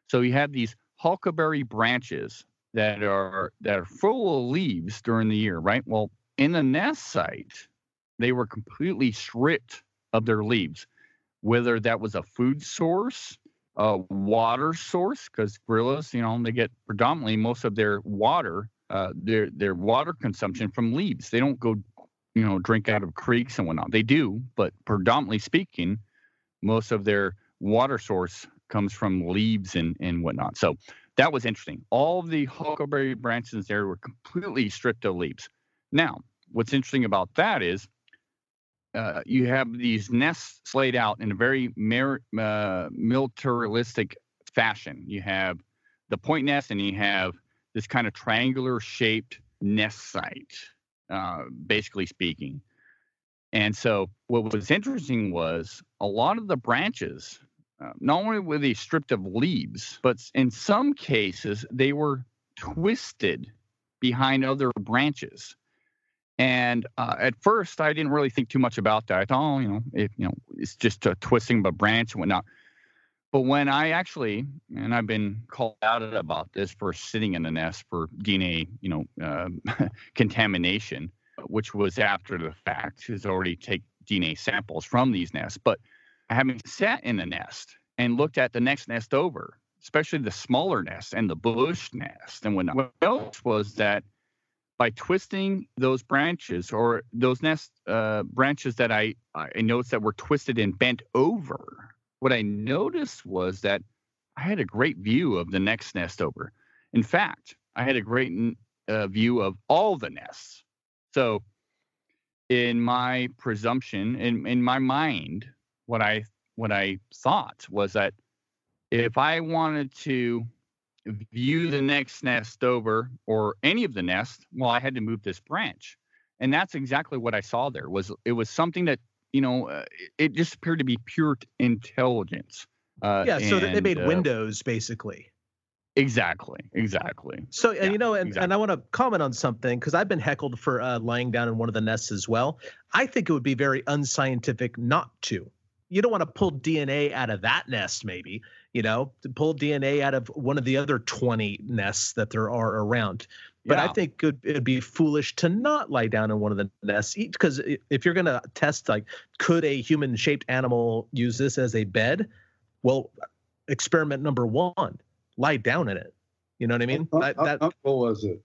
So you have these huckleberry branches that are that are full of leaves during the year, right? Well, in the nest site, they were completely stripped of their leaves, whether that was a food source, a water source, because gorillas, you know, they get predominantly most of their water, uh, their their water consumption from leaves. They don't go, you know, drink out of creeks and whatnot. They do, but predominantly speaking, most of their water source comes from leaves and and whatnot. So that was interesting. All the huckleberry branches there were completely stripped of leaves. Now, what's interesting about that is uh, you have these nests laid out in a very mer- uh, militaristic fashion. You have the point nest, and you have this kind of triangular shaped nest site, uh, basically speaking. And so, what was interesting was a lot of the branches uh, not only were they stripped of leaves, but in some cases they were twisted behind other branches. And uh, at first, I didn't really think too much about that. I thought, oh, you know, if you know, it's just a twisting of a branch and whatnot. But when I actually, and I've been called out about this for sitting in the nest for DNA, you know, uh, *laughs* contamination, which was after the fact, has already take DNA samples from these nests. But having sat in the nest and looked at the next nest over, especially the smaller nest and the bush nest and whatnot, what else was that by twisting those branches or those nest uh, branches that I, I noticed that were twisted and bent over, what I noticed was that I had a great view of the next nest over. In fact, I had a great uh, view of all the nests. So, in my presumption, in, in my mind, what I what I thought was that if I wanted to view the next nest over or any of the nests, well, I had to move this branch, and that's exactly what I saw there. Was it was something that you know uh, it just appeared to be pure intelligence. Uh, yeah, so and, they made uh, windows basically. Exactly. Exactly. So, and yeah, you know, and, exactly. and I want to comment on something because I've been heckled for uh, lying down in one of the nests as well. I think it would be very unscientific not to you don't want to pull DNA out of that nest, maybe, you know, to pull DNA out of one of the other 20 nests that there are around. But yeah. I think it'd, it'd, be foolish to not lie down in one of the nests because if you're going to test, like, could a human shaped animal use this as a bed? Well, experiment number one, lie down in it. You know what I mean? How, that, that, how was it?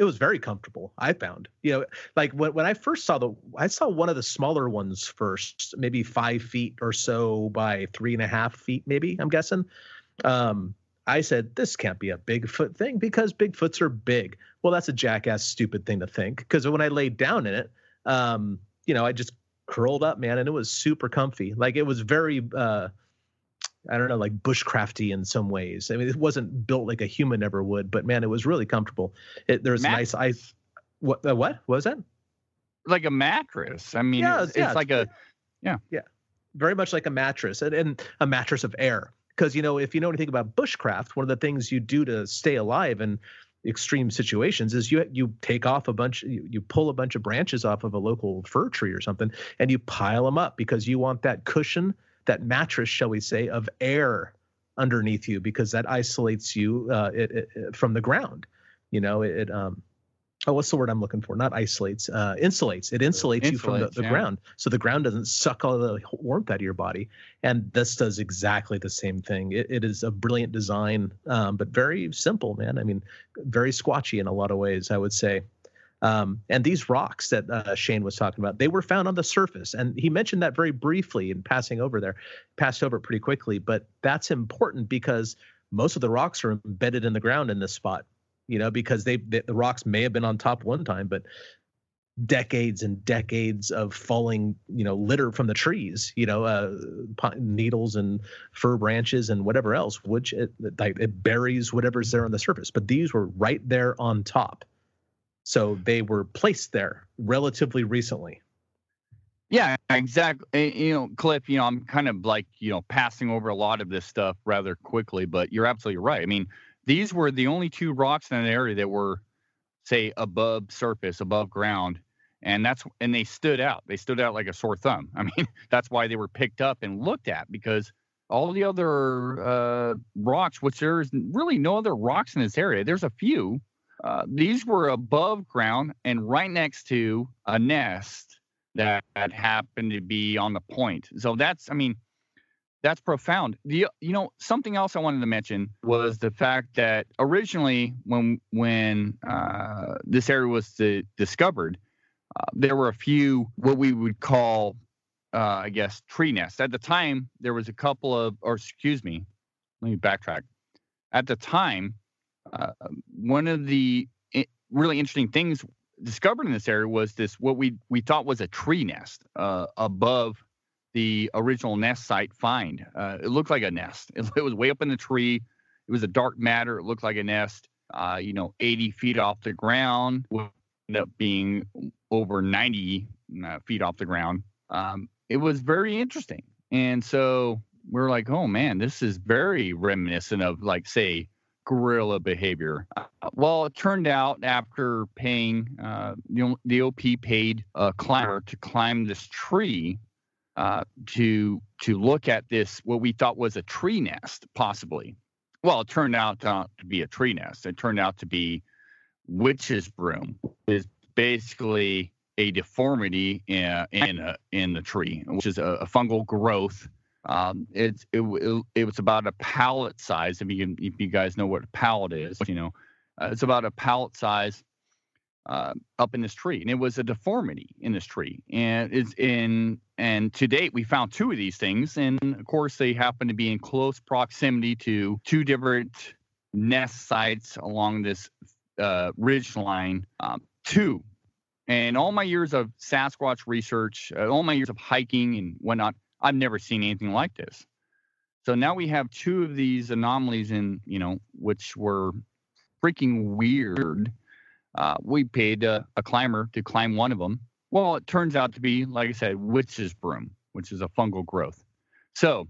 It was very comfortable i found. You know like when, when i first saw the i saw one of the smaller ones first maybe five feet or so by three and a half feet maybe i'm guessing. Um, i said this can't be a bigfoot thing because bigfoots are big. Well that's a jackass stupid thing to think because when i laid down in it um, you know i just curled up man and it was super comfy. Like it was very uh, I don't know, like bushcrafty in some ways. I mean, it wasn't built like a human ever would, but man, it was really comfortable. It, there's nice ice. What? Uh, what? what was that? Like a mattress. I mean, yeah, it's, yeah, it's like a, yeah, yeah, very much like a mattress, and, and a mattress of air. Because you know, if you know anything about bushcraft, one of the things you do to stay alive in extreme situations is you you take off a bunch, you, you pull a bunch of branches off of a local fir tree or something, and you pile them up because you want that cushion that mattress, shall we say, of air underneath you because that isolates you uh, it, it, from the ground. You know, it, um, oh, what's the word I'm looking for? Not isolates, uh, insulates. It insulates, insulates you from the, the yeah. ground, so the ground doesn't suck all the warmth out of your body. And this does exactly the same thing. It, it is a brilliant design, um, but very simple, man. I mean, very squatchy in a lot of ways, I would say. Um, and these rocks that uh, Shane was talking about, they were found on the surface. And he mentioned that very briefly in passing over there, passed over pretty quickly. But that's important because most of the rocks are embedded in the ground in this spot, you know, because they, they the rocks may have been on top one time, but decades and decades of falling, you know, litter from the trees, you know, uh, needles and fir branches and whatever else, which it, it buries whatever's there on the surface. But these were right there on top. So they were placed there relatively recently. Yeah, exactly. You know, Cliff, you know, I'm kind of like, you know, passing over a lot of this stuff rather quickly, but you're absolutely right. I mean, these were the only two rocks in an area that were, say, above surface, above ground. and that's and they stood out. They stood out like a sore thumb. *laughs* I mean, that's why they were picked up and looked at because all the other uh, rocks, which there's really no other rocks in this area. There's a few. Uh, these were above ground and right next to a nest that, that happened to be on the point. So that's, I mean, that's profound. The you know something else I wanted to mention was the fact that originally when when uh, this area was discovered, uh, there were a few what we would call, uh, I guess, tree nests. At the time, there was a couple of, or excuse me, let me backtrack. At the time, uh, one of the really interesting things discovered in this area was this what we we thought was a tree nest uh, above the original nest site find. Uh, it looked like a nest. It, *laughs* it, was way up in the tree. It was a dark matter. It looked like a nest. Uh, you know, 80 feet off the ground. Would end up being over 90 uh, feet off the ground. Um, it was very interesting. And so we're like, oh man, this is very reminiscent of like, say, gorilla behavior. Uh, well, it turned out after paying, uh, know, the OP paid a climber to climb this tree uh, to to look at this what we thought was a tree nest, possibly. Well, it turned out uh, to be a tree nest. It turned out to be witch's broom. Is basically a deformity in in, a, in the tree, which is a, a fungal growth. Um, it, it, it it was about a pallet size. If you if you guys know what a pallet is, you know, uh, it's about a pallet size uh, up in this tree, and it was a deformity in this tree. And it's in and to date we found two of these things, and of course they happen to be in close proximity to two different nest sites along this uh, ridge line. Um, two and all my years of Sasquatch research, uh, all my years of hiking and whatnot, I've never seen anything like this. So now we have two of these anomalies in, you know, which were freaking weird. Uh, we paid a, a climber to climb one of them. Well, it turns out to be, like I said, witch's broom, which is a fungal growth. So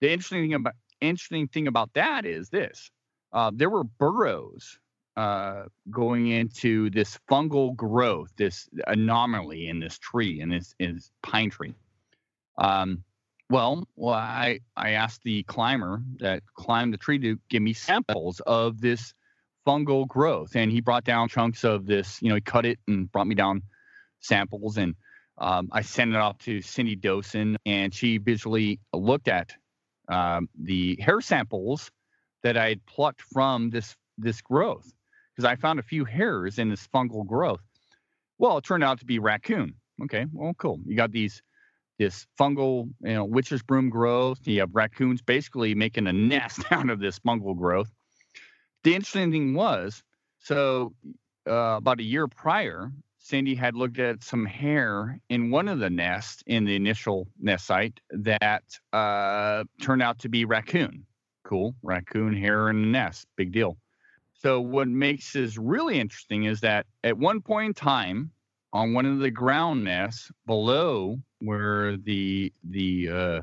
the interesting thing about interesting thing about that is this: uh, there were burrows uh, going into this fungal growth, this anomaly in this tree, in this, in this pine tree. Um, well, well, I I asked the climber that climbed the tree to give me samples of this fungal growth, and he brought down chunks of this. You know, he cut it and brought me down samples, and um, I sent it off to Cindy Dosen, and she visually looked at um, the hair samples that I had plucked from this this growth because I found a few hairs in this fungal growth. Well, it turned out to be raccoon. Okay, well, cool. You got these this fungal, you know, witch's broom growth. You have raccoons basically making a nest *laughs* out of this fungal growth. The interesting thing was, so uh, about a year prior, Cindy had looked at some hair in one of the nests in the initial nest site that uh, turned out to be raccoon. Cool, raccoon hair in the nest, big deal. So what makes this really interesting is that at one point in time, on one of the ground nests below where the the uh,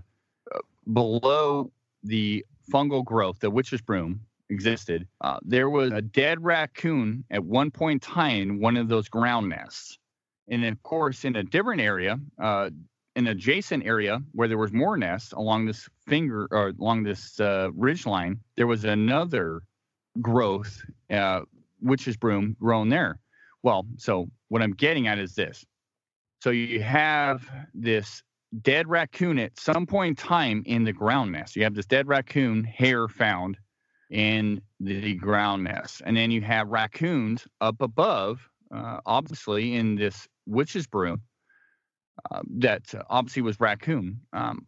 uh, below the fungal growth, the witch's broom existed, uh, there was a dead raccoon at one point in time in one of those ground nests, and of course in a different area, uh, an adjacent area where there was more nests along this finger or along this uh, ridge line, there was another growth, uh, witch's broom grown there. Well, so what I'm getting at is this. So you have this dead raccoon at some point in time in the ground nest. You have this dead raccoon hair found in the ground nest. And then you have raccoons up above, uh, obviously in this witch's broom uh, that obviously was raccoon. Um,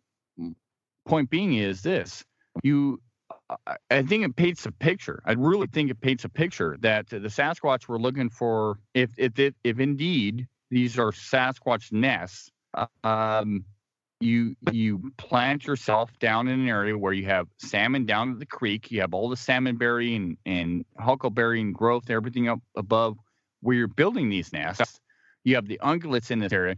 point being is this you I think it paints a picture. I really think it paints a picture that the Sasquatch were looking for. If if if, if indeed these are Sasquatch nests, um, you you plant yourself down in an area where you have salmon down at the creek. You have all the salmonberry and and huckleberry and growth, everything up above where you're building these nests. You have the ungulates in this area,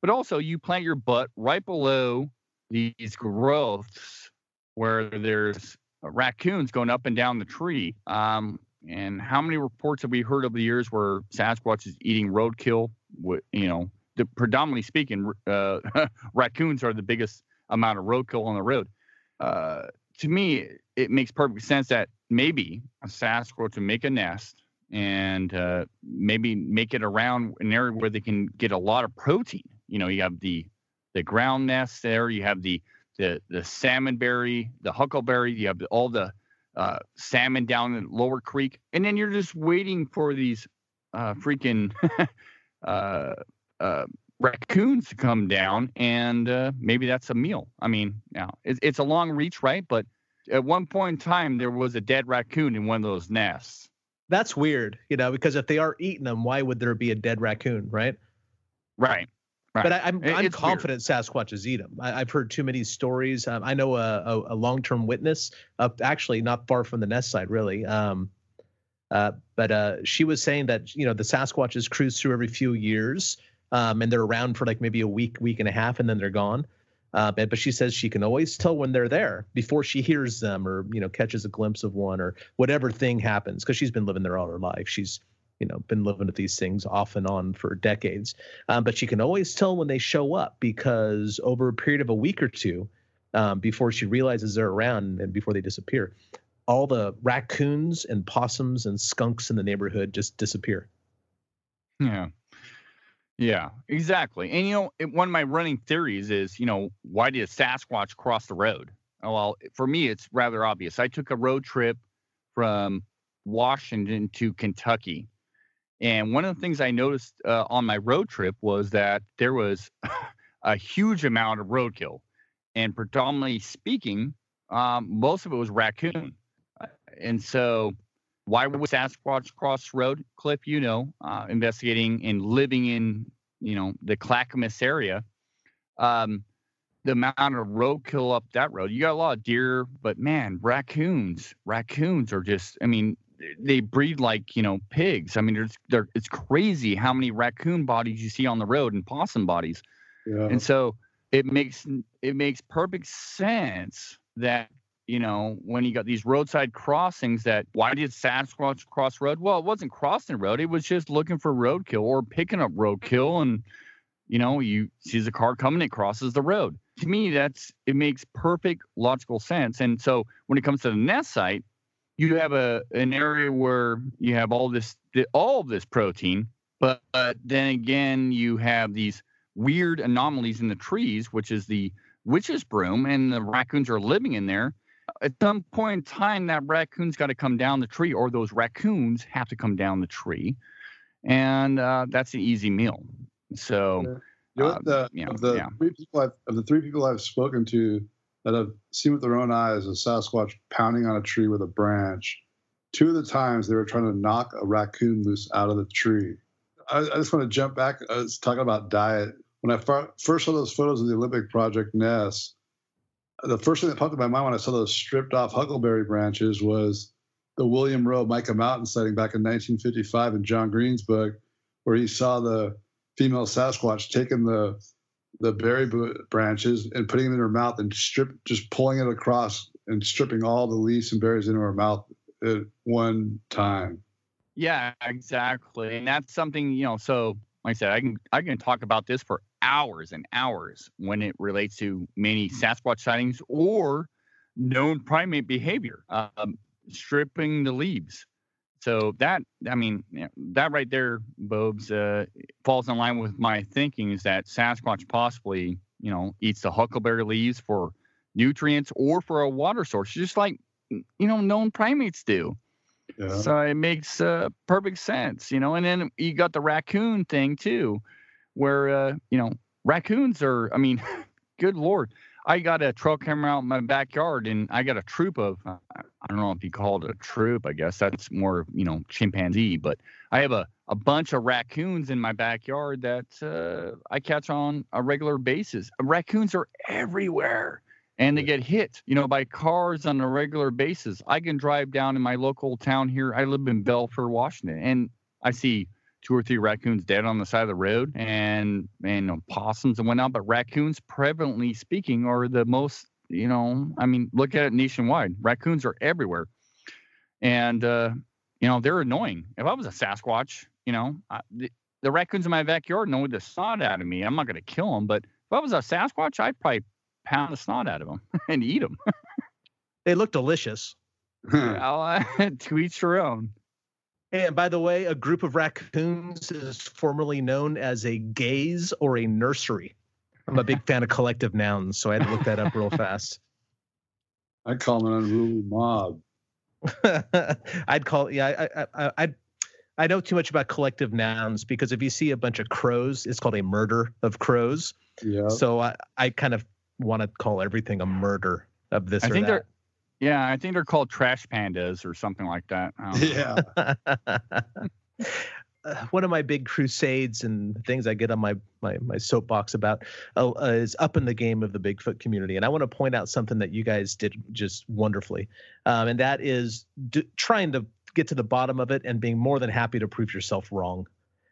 but also you plant your butt right below these growths where there's raccoons going up and down the tree. Um, and how many reports have we heard over the years where Sasquatch is eating roadkill you know, the, predominantly speaking, uh, *laughs* raccoons are the biggest amount of roadkill on the road. Uh, to me, it makes perfect sense that maybe a Sasquatch to make a nest and uh, maybe make it around an area where they can get a lot of protein. You know, you have the the ground nest there, you have the the the salmonberry, the huckleberry, you have all the uh, salmon down in Lower Creek, and then you're just waiting for these uh, freaking *laughs* uh, uh, raccoons to come down, and uh, maybe that's a meal. I mean, now it's, it's a long reach, right? But at one point in time, there was a dead raccoon in one of those nests. That's weird, you know, because if they are eating them, why would there be a dead raccoon, right? Right. Right. But I, am I'm, I'm confident weird. Sasquatches eat them. I, have heard too many stories. Um, I know a, a, a long term witness, up actually not far from the nest site, really. Um, uh, but uh, she was saying that you know the Sasquatches cruise through every few years, um, and they're around for like maybe a week, week and a half, and then they're gone. Uh, but, but she says she can always tell when they're there before she hears them or you know catches a glimpse of one or whatever thing happens because she's been living there all her life. She's you know been living at these things off and on for decades. Um, but she can always tell when they show up because over a period of a week or two um, before she realizes they're around and before they disappear all the raccoons and possums and skunks in the neighborhood just disappear. Yeah. Yeah exactly. And you know it, one of my running theories is you know why did a sasquatch cross the road? Oh, well for me it's rather obvious. I took a road trip from washington to kentucky and one of the things I noticed uh, on my road trip was that there was *laughs* a huge amount of roadkill. And predominantly speaking, um, most of it was raccoon. Uh, and so, why would Sasquatch cross road, Cliff? You know, uh, investigating and living in, you know, the Clackamas area. Um, the amount of roadkill up that road, you got a lot of deer, but man, raccoons, raccoons are just, I mean, they breed like you know pigs. I mean, there's there it's crazy how many raccoon bodies you see on the road and possum bodies. Yeah. And so it makes it makes perfect sense that you know when you got these roadside crossings that why did Sasquatch cross road? Well, it wasn't crossing road; it was just looking for roadkill or picking up roadkill, and you know you sees a car coming, it crosses the road. To me, that's it makes perfect logical sense. And so when it comes to the nest site, you have a an area where you have all this all of this protein, but, but then again you have these weird anomalies in the trees, which is the witch's broom, and the raccoons are living in there. At some point in time, that raccoon's got to come down the tree, or those raccoons have to come down the tree, and uh, that's an easy meal. So, you know, uh, the, you know, of the yeah. three people I've, of the three people I've spoken to that have seen with their own eyes a Sasquatch pounding on a tree with a branch. Two of the times they were trying to knock a raccoon loose out of the tree. I, I just want to jump back. I was talking about diet. When I far, first saw those photos of the Olympic Project Nest, the first thing that popped in my mind when I saw those stripped off huckleberry branches was the William Rowe Mica Mountain sighting back in 1955 in John Green's book, where he saw the female Sasquatch taking the the berry branches and putting them in her mouth and strip, just pulling it across and stripping all the leaves and berries into her mouth at one time. Yeah, exactly. And that's something, you know, so like I said, I can I can talk about this for hours and hours when it relates to many Sasquatch sightings or known primate behavior, um, stripping the leaves. So that, I mean, that right there, Bobes, uh, falls in line with my thinking is that Sasquatch possibly, you know, eats the huckleberry leaves for nutrients or for a water source, just like, you know, known primates do. Yeah. So it makes uh, perfect sense, you know. And then you got the raccoon thing too, where, uh, you know, raccoons are, I mean, *laughs* good Lord. I got a trail camera out in my backyard and I got a troop of, uh, I don't know if you call it a troop. I guess that's more, you know, chimpanzee. But I have a, a bunch of raccoons in my backyard that uh, I catch on a regular basis. Raccoons are everywhere and they get hit, you know, by cars on a regular basis. I can drive down in my local town here. I live in Belfair, Washington, and I see two or three raccoons dead on the side of the road and and possums and whatnot. But raccoons, prevalently speaking, are the most you know, I mean, look at it nationwide. Raccoons are everywhere, and uh, you know they're annoying. If I was a Sasquatch, you know, I, the raccoons in my backyard annoyed the snot out of me. I'm not going to kill them, but if I was a Sasquatch, I'd probably pound the snot out of them *laughs* and eat them. they look delicious. *laughs* i uh, *laughs* to each their own. And by the way, a group of raccoons is formerly known as a gaze or a nursery. I'm a big fan of collective nouns, so I had to look that up real fast. *laughs* I call them an unruly mob. I'd call yeah. I, I I I know too much about collective nouns because if you see a bunch of crows, it's called a murder of crows. Yeah. So I I kind of want to call everything a murder of this. I think that. they're yeah, I think they're called trash pandas or something like that. Yeah. *laughs* one of my big crusades and things I get on my my my soapbox about uh, uh, is up in the game of the Bigfoot community, and I want to point out something that you guys did just wonderfully, um, and that is d- trying to get to the bottom of it and being more than happy to prove yourself wrong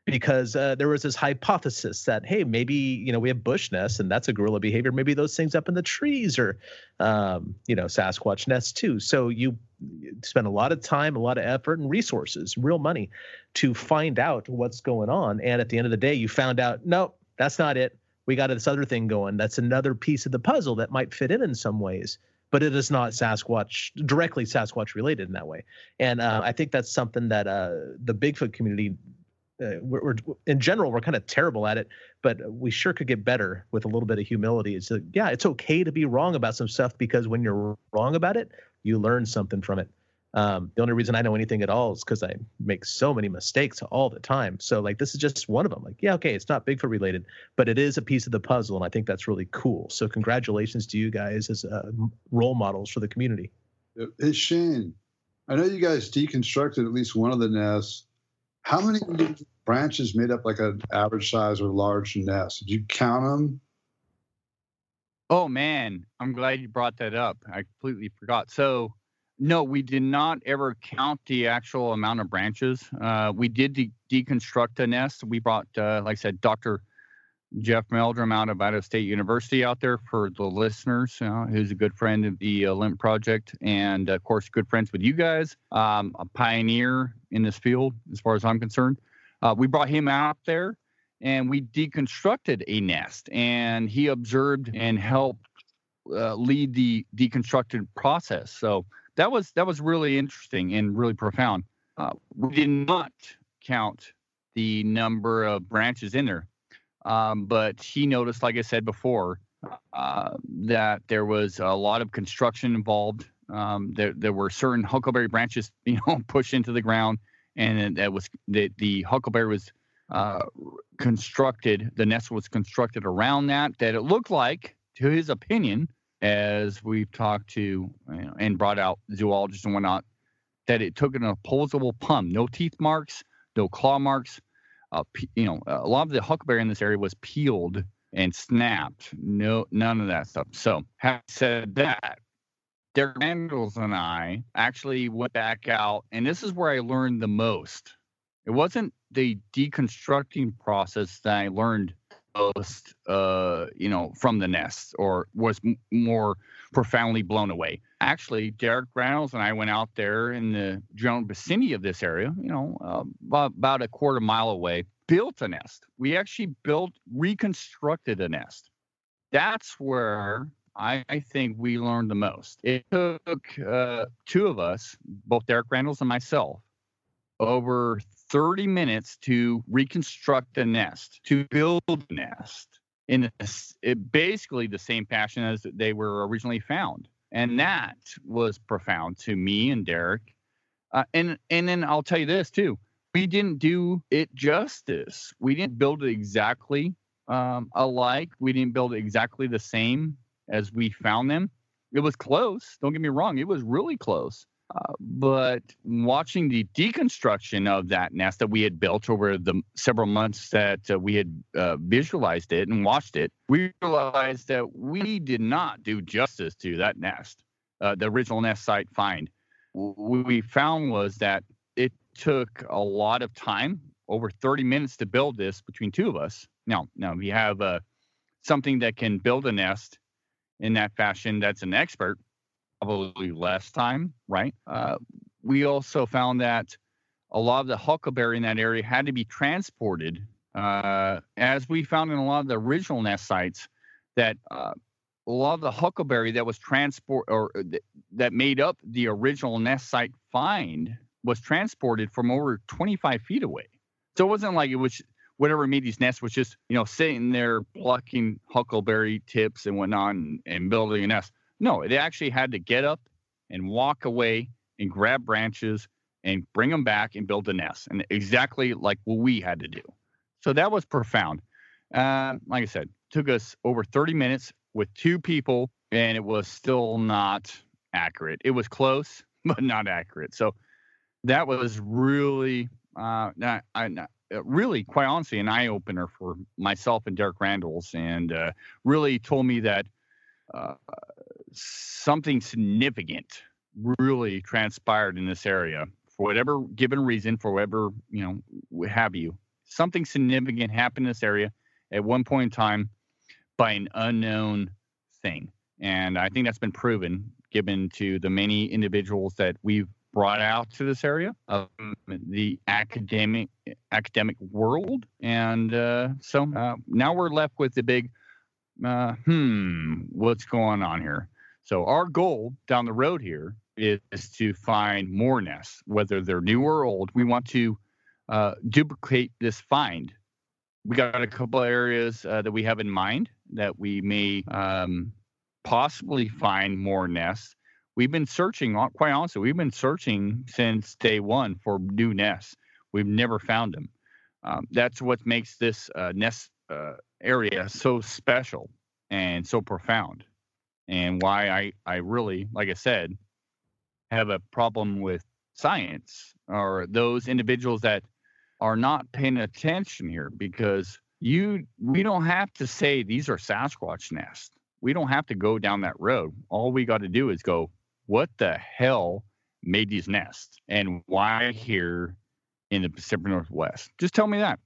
because uh, there was this hypothesis that hey maybe you know we have bush nests and that's a gorilla behavior. Maybe those things up in the trees are um, you know sasquatch nests too. So you spend a lot of time a lot of effort and resources real money to find out what's going on. And at the end of the day you found out no that's not it. We got this other thing going. That's another piece of the puzzle that might fit in in some ways but it is not Sasquatch directly Sasquatch related in that way. And uh, I think that's something that uh, the Bigfoot community uh, we're, we're, in general we're kind of terrible at it but we sure could get better with a little bit of humility. It's like, yeah it's okay to be wrong about some stuff because when you're wrong about it you learn something from it. Um, the only reason i know anything at all is because i make so many mistakes all the time. So like this is just one of them like yeah okay it's not bigfoot related but it is a piece of the puzzle and i think that's really cool. So congratulations to you guys as uh, role models for the community. Hey shane i know you guys deconstructed at least one of the nests how many branches made up like an average size or large nest? Did you count them? Oh man, I'm glad you brought that up. I completely forgot. So, no, we did not ever count the actual amount of branches. Uh, we did de- deconstruct a nest. We brought, uh, like I said, Dr. Jeff Meldrum out of Idaho State University out there for the listeners, uh, who's a good friend of the Olympic Project, and of course, good friends with you guys. Um, a pioneer in this field, as far as I'm concerned. Uh, we brought him out there, and we deconstructed a nest, and he observed and helped uh, lead the deconstructed process. So that was that was really interesting and really profound. Uh, we did not count the number of branches in there um, but he noticed, like I said before, uh, that there was a lot of construction involved. Um, there, there were certain huckleberry branches, *laughs* you know, pushed into the ground, and that was the the huckleberry was uh, constructed. The nest was constructed around that. That it looked like, to his opinion, as we've talked to you know, and brought out zoologists and whatnot, that it took an opposable thumb, no teeth marks, no claw marks, uh, you know, a lot of the huckleberry in this area was peeled and snapped. No, none of that stuff. So, having said that, Derek Randles and I actually went back out, and this is where I learned the most. It wasn't the deconstructing process that I learned most, uh, you know, from the nest, or was m- more profoundly blown away. Actually, Derek Randles and I went out there in the general vicinity of this area, you know, uh, about, about a quarter mile away, built a nest. We actually built, reconstructed a nest. That's where I, I think we learned the most. It took uh, two of us, both Derek Randles and myself, over 30 minutes to reconstruct a nest, to build a nest in a, basically the same fashion as they were originally found. And that was profound to me and Derek. Uh, and and then I'll tell you this too. We didn't do it justice. We didn't build it exactly um, alike. We didn't build it exactly the same as we found them. It was close. Don't get me wrong. It was really close. Uh, but watching the deconstruction of that nest that we had built over the several months that uh, we had uh, visualized it and watched it, we realized that we did not do justice to that nest, uh, the original nest site find. What we found was that it took a lot of time, over 30 minutes to build this between two of us. Now, now we have uh, something that can build a nest in that fashion that's an expert probably less time, right? Uh, we also found that a lot of the huckleberry in that area had to be transported uh, as we found in a lot of the original nest sites, that uh, a lot of the huckleberry that was transport or uh, th- that made up the original nest site find was transported from over 25 feet away. So it wasn't like it was whatever made these nests was just you know sitting there plucking huckleberry tips and whatnot and, and building a nest. No, they actually had to get up and walk away and grab branches and bring them back and build a nest, and exactly like what we had to do. So that was profound. Uh, like I said, took us over 30 minutes with two people, and it was still not accurate. It was close, *laughs* but not accurate. So that was really, uh, not, I, not, uh, really, quite honestly, an eye opener for myself and Derek Randles, and uh, really told me that uh, something significant really transpired in this area for whatever given reason, for whatever you know, have you. Something significant happened in this area at one point in time by an unknown thing, and I think that's been proven given to the many individuals that we've brought out to this area of the academic academic world, and uh, so uh, now we're left with the big, uh, hmm, what's going on here? So our goal down the road here is to find more nests, whether they're new or old. We want to uh, duplicate this find. We got a couple areas uh, that we have in mind that we may um, possibly find more nests. We've been searching, quite honestly, we've been searching since day one for new nests. We've never found them. Um, that's what makes this uh, nest uh, area so special and so profound, and why I, I really, like I said, have a problem with science or those individuals that are not paying attention here because you we don't have to say these are Sasquatch nests. We don't have to go down that road. All we got to do is go, what the hell made these nests and why here in the Pacific Northwest? Just tell me that.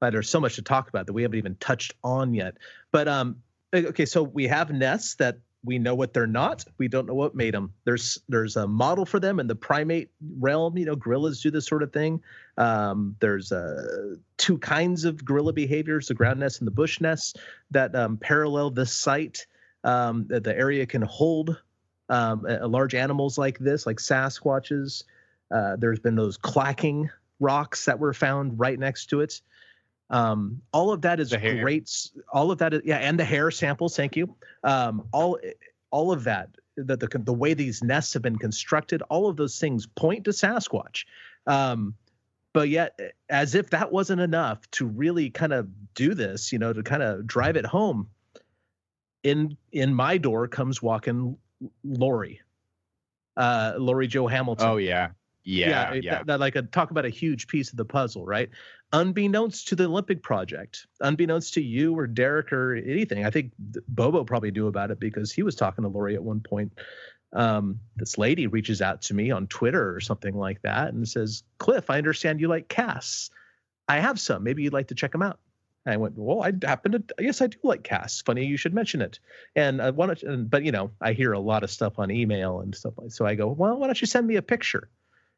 But there's so much to talk about that we haven't even touched on yet. But um, okay, so we have nests that we know what they're not. We don't know what made them. There's there's a model for them in the primate realm. You know, gorillas do this sort of thing. Um, there's uh, two kinds of gorilla behaviors: the ground nests and the bush nests that um, parallel this site. Um, that the area can hold um, large animals like this, like Sasquatches. Uh, there's been those clacking rocks that were found right next to it. Um, all of that is great. All of that is yeah, and the hair samples. Thank you. Um, all all of that that the the way these nests have been constructed, all of those things point to Sasquatch. Um, but yet, as if that wasn't enough to really kind of do this, you know, to kind of drive it home. In in my door comes walking Lori, uh, Lori Jo Hamilton. Oh yeah, yeah, yeah. yeah. That, that, like a talk about a huge piece of the puzzle, right? Unbeknownst to the Olympic Project, unbeknownst to you or Derek or anything, I think Bobo probably knew about it because he was talking to Lori at one point. Um, this lady reaches out to me on Twitter or something like that and says, "Cliff, I understand you like casts. I have some. Maybe you'd like to check them out." And I went, well, I happen to, yes, I do like casts. Funny you should mention it. And I want to, but you know, I hear a lot of stuff on email and stuff like. So I go, well, why don't you send me a picture?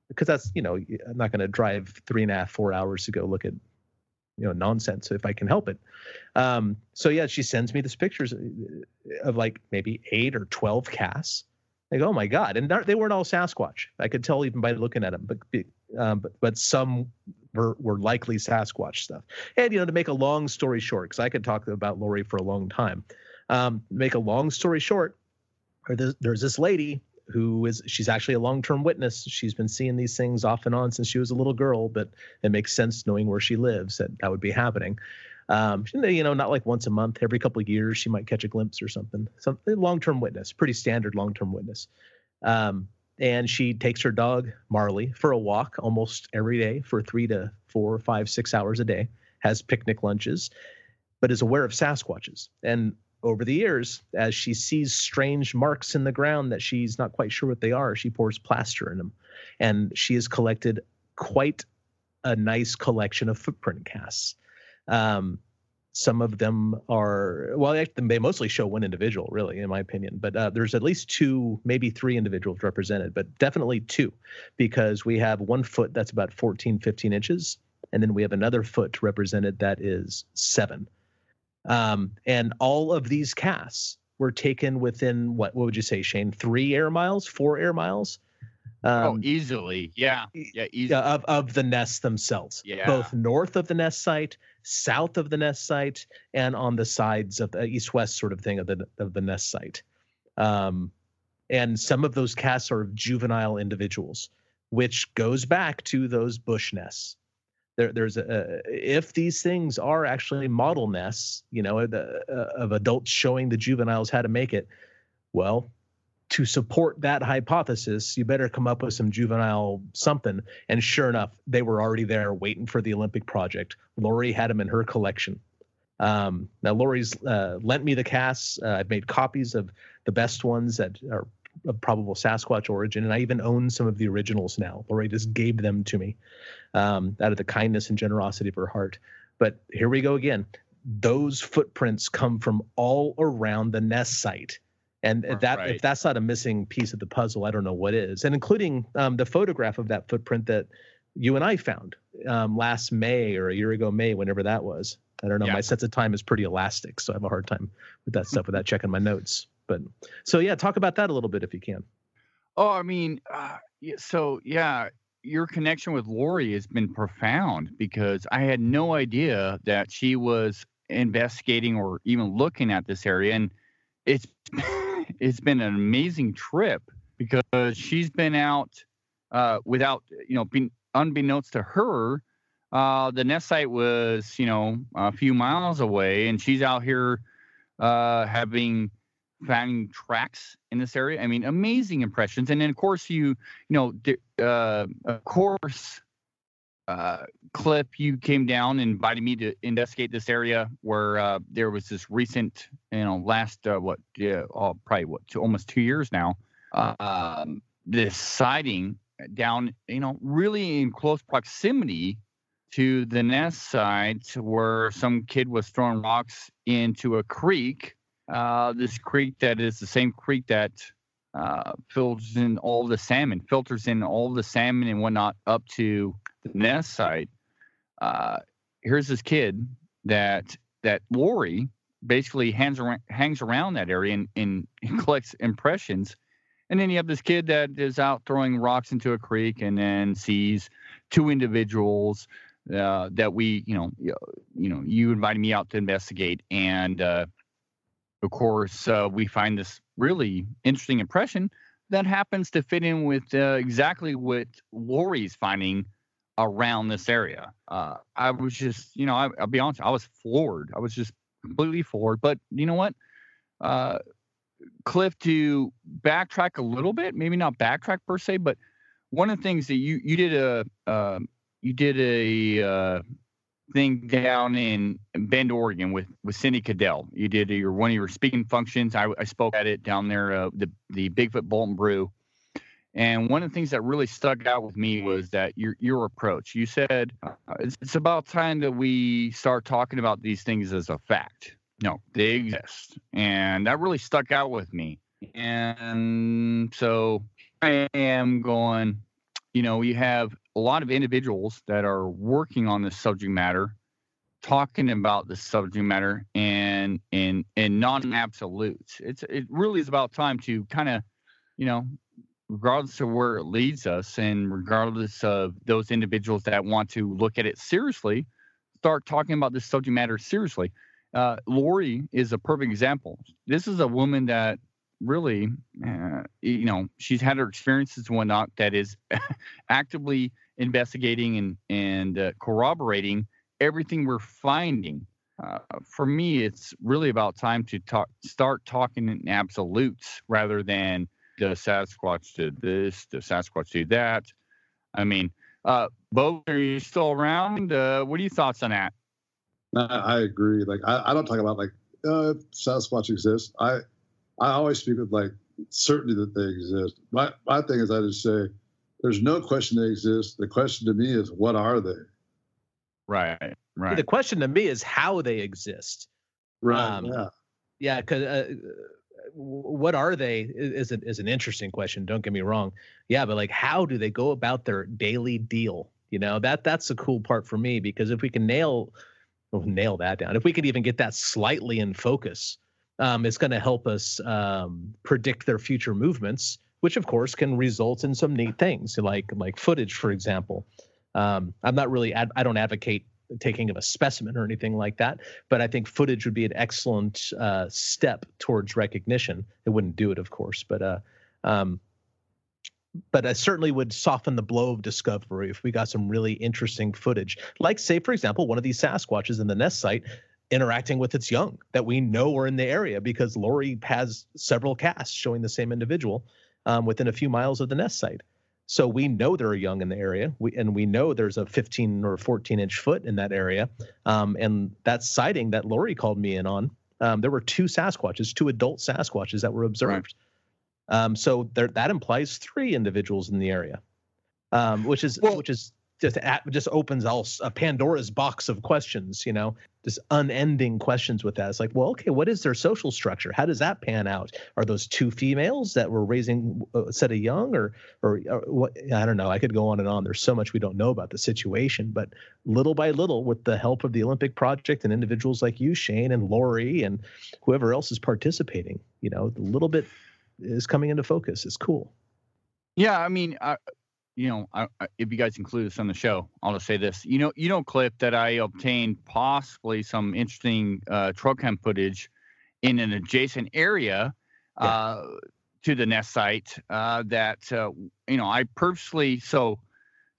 Because that's you know I'm not going to drive three and a half four hours to go look at you know nonsense if I can help it. Um, so yeah, she sends me these pictures uh, of like maybe eight or twelve casts. Go, oh my god, and they weren't all Sasquatch. I could tell even by looking at them, but um, but but some were, were likely Sasquatch stuff. And you know, to make a long story short, because I could talk about Lori for a long time. Um, make a long story short, there's, there's this lady who is she's actually a long-term witness. She's been seeing these things off and on since she was a little girl, but it makes sense knowing where she lives that that would be happening. Um, you know, not like once a month, every couple of years she might catch a glimpse or something. Some long-term witness, pretty standard long-term witness. Um, and she takes her dog Marley for a walk almost every day for three to four, five, six hours a day. Has picnic lunches, but is aware of Sasquatches. And over the years, as she sees strange marks in the ground that she's not quite sure what they are, she pours plaster in them. And she has collected quite a nice collection of footprint casts. Um, some of them are well they mostly show one individual really in my opinion but uh, there's at least two maybe three individuals represented but definitely two because we have one foot that's about 14 15 inches and then we have another foot represented that is seven. Um, and all of these casts were taken within what what would you say, Shane? Three air miles, four air miles? oh, um, easily. Yeah. Yeah. Easily. Of, of the nests themselves. Yeah. Both north of the nest site, south of the nest site, and on the sides of the east west sort of thing of the, of the nest site. Um, and some of those casts are of juvenile individuals, which goes back to those bush nests. There, there's a, if these things are actually model nests, you know, the, uh, of adults showing the juveniles how to make it, well, to support that hypothesis, you better come up with some juvenile something. And sure enough, they were already there waiting for the Olympic project. Lori had them in her collection. Um, now, Lori's uh, lent me the casts. Uh, I've made copies of the best ones that are of probable Sasquatch origin, and I even own some of the originals now. Lori just gave them to me um, out of the kindness and generosity of her heart. But here we go again. Those footprints come from all around the nest site. And that right. if that's not a missing piece of the puzzle, I don't know what is. And including um, the photograph of that footprint that you and I found um, last May or a year ago May, whenever that was. I don't know. Yeah. My sense of time is pretty elastic, so I have a hard time with that stuff without checking my notes. But so yeah, talk about that a little bit if you can. Oh, I mean, uh, so yeah, your connection with Lori has been profound because I had no idea that she was investigating or even looking at this area, and it's *laughs* it's been an amazing trip because she's been out uh, without you know being unbeknownst to her. Uh, the nest site was you know a few miles away, and she's out here uh, having finding tracks in this area. I mean, amazing impressions. And then of course you you know uh, of course uh, Cliff, you came down and invited me to investigate this area where uh, there was this recent, you know, last uh, what, yeah, oh, probably what, two, almost two years now, um, this sighting down, you know, really in close proximity to the nest site where some kid was throwing rocks into a creek. Uh, this creek that is the same creek that uh, filters in all the salmon, filters in all the salmon and whatnot up to the nest site. Uh, here's this kid that that Lori basically hangs around, hangs around that area and, and *laughs* collects impressions. And then you have this kid that is out throwing rocks into a creek and then sees two individuals uh, that we, you know, you know, you invited me out to investigate, and uh, of course, uh, we find this really interesting impression that happens to fit in with uh, exactly what Lori's finding around this area. Uh, I was just, you know, I, will be honest, I was floored. I was just completely floored. But you know what? Uh, Cliff, to backtrack a little bit, maybe not backtrack per se, but one of the things that you you did a uh, you did a uh, thing down in Bend, Oregon, with with Cindy Cadell. You did your one of your speaking functions. I, I spoke at it down there, uh, the the Bigfoot Bolt and Brew. And one of the things that really stuck out with me was that your your approach. You said uh, it's, it's about time that we start talking about these things as a fact. No, they exist, and that really stuck out with me. And so I am going. You know, you have a lot of individuals that are working on this subject matter talking about the subject matter and and and non-absolutes. It's it really is about time to kind of you know regardless of where it leads us and regardless of those individuals that want to look at it seriously start talking about this subject matter seriously. Uh, lori is a perfect example. This is a woman that really uh, you know she's had her experiences and whatnot that is *laughs* actively investigating and and uh, corroborating everything we're finding. Uh, for me, it's really about time to talk, start talking in absolutes rather than the Sasquatch did this, the Sasquatch did that. I mean, uh, Bo, are you still around? Uh, what are your thoughts on that? I, agree. Like, I, I, don't talk about like uh, Sasquatch exists. I I always speak with like certainty that they exist. My my thing is, I just say there's no question they exist. The question to me is, what are they? Right. Right. The question to me is how they exist. Right. Um, yeah. Yeah. Because uh, what are they is, is, is an interesting question. Don't get me wrong. Yeah, but like, how do they go about their daily deal? You know that that's the cool part for me because if we can nail well, nail that down, if we could even get that slightly in focus, um, it's going to help us um, predict their future movements, which of course can result in some neat things like like footage, for example. Um, I'm not really ad- I don't advocate taking of a specimen or anything like that, but I think footage would be an excellent uh, step towards recognition. It wouldn't do it, of course, but uh, um, but I certainly would soften the blow of discovery if we got some really interesting footage, like say, for example, one of these Sasquatches in the nest site interacting with its young that we know are in the area because Lori has several casts showing the same individual um, within a few miles of the nest site. So we know there are young in the area, we, and we know there's a 15 or 14 inch foot in that area. Um, and that sighting that Lori called me in on, um, there were two Sasquatches, two adult Sasquatches that were observed. Right. Um, so there, that implies three individuals in the area, um, which is well, which is just just opens all a Pandora's box of questions. You know, just unending questions with that. It's like, well, okay, what is their social structure? How does that pan out? Are those two females that were raising uh, a set of young, or, or, or what? I don't know. I could go on and on. There's so much we don't know about the situation, but little by little, with the help of the Olympic Project and individuals like you, Shane, and Lori, and whoever else is participating, you know, a little bit is coming into focus. It's cool. Yeah, I mean, I, you know, I, I, if you guys include this on the show, I'll just say this. You know, you know, Cliff, that I obtained possibly some interesting uh, trail cam footage in an adjacent area yeah. uh, to the nest site. Uh, that uh, you know, I purposely so.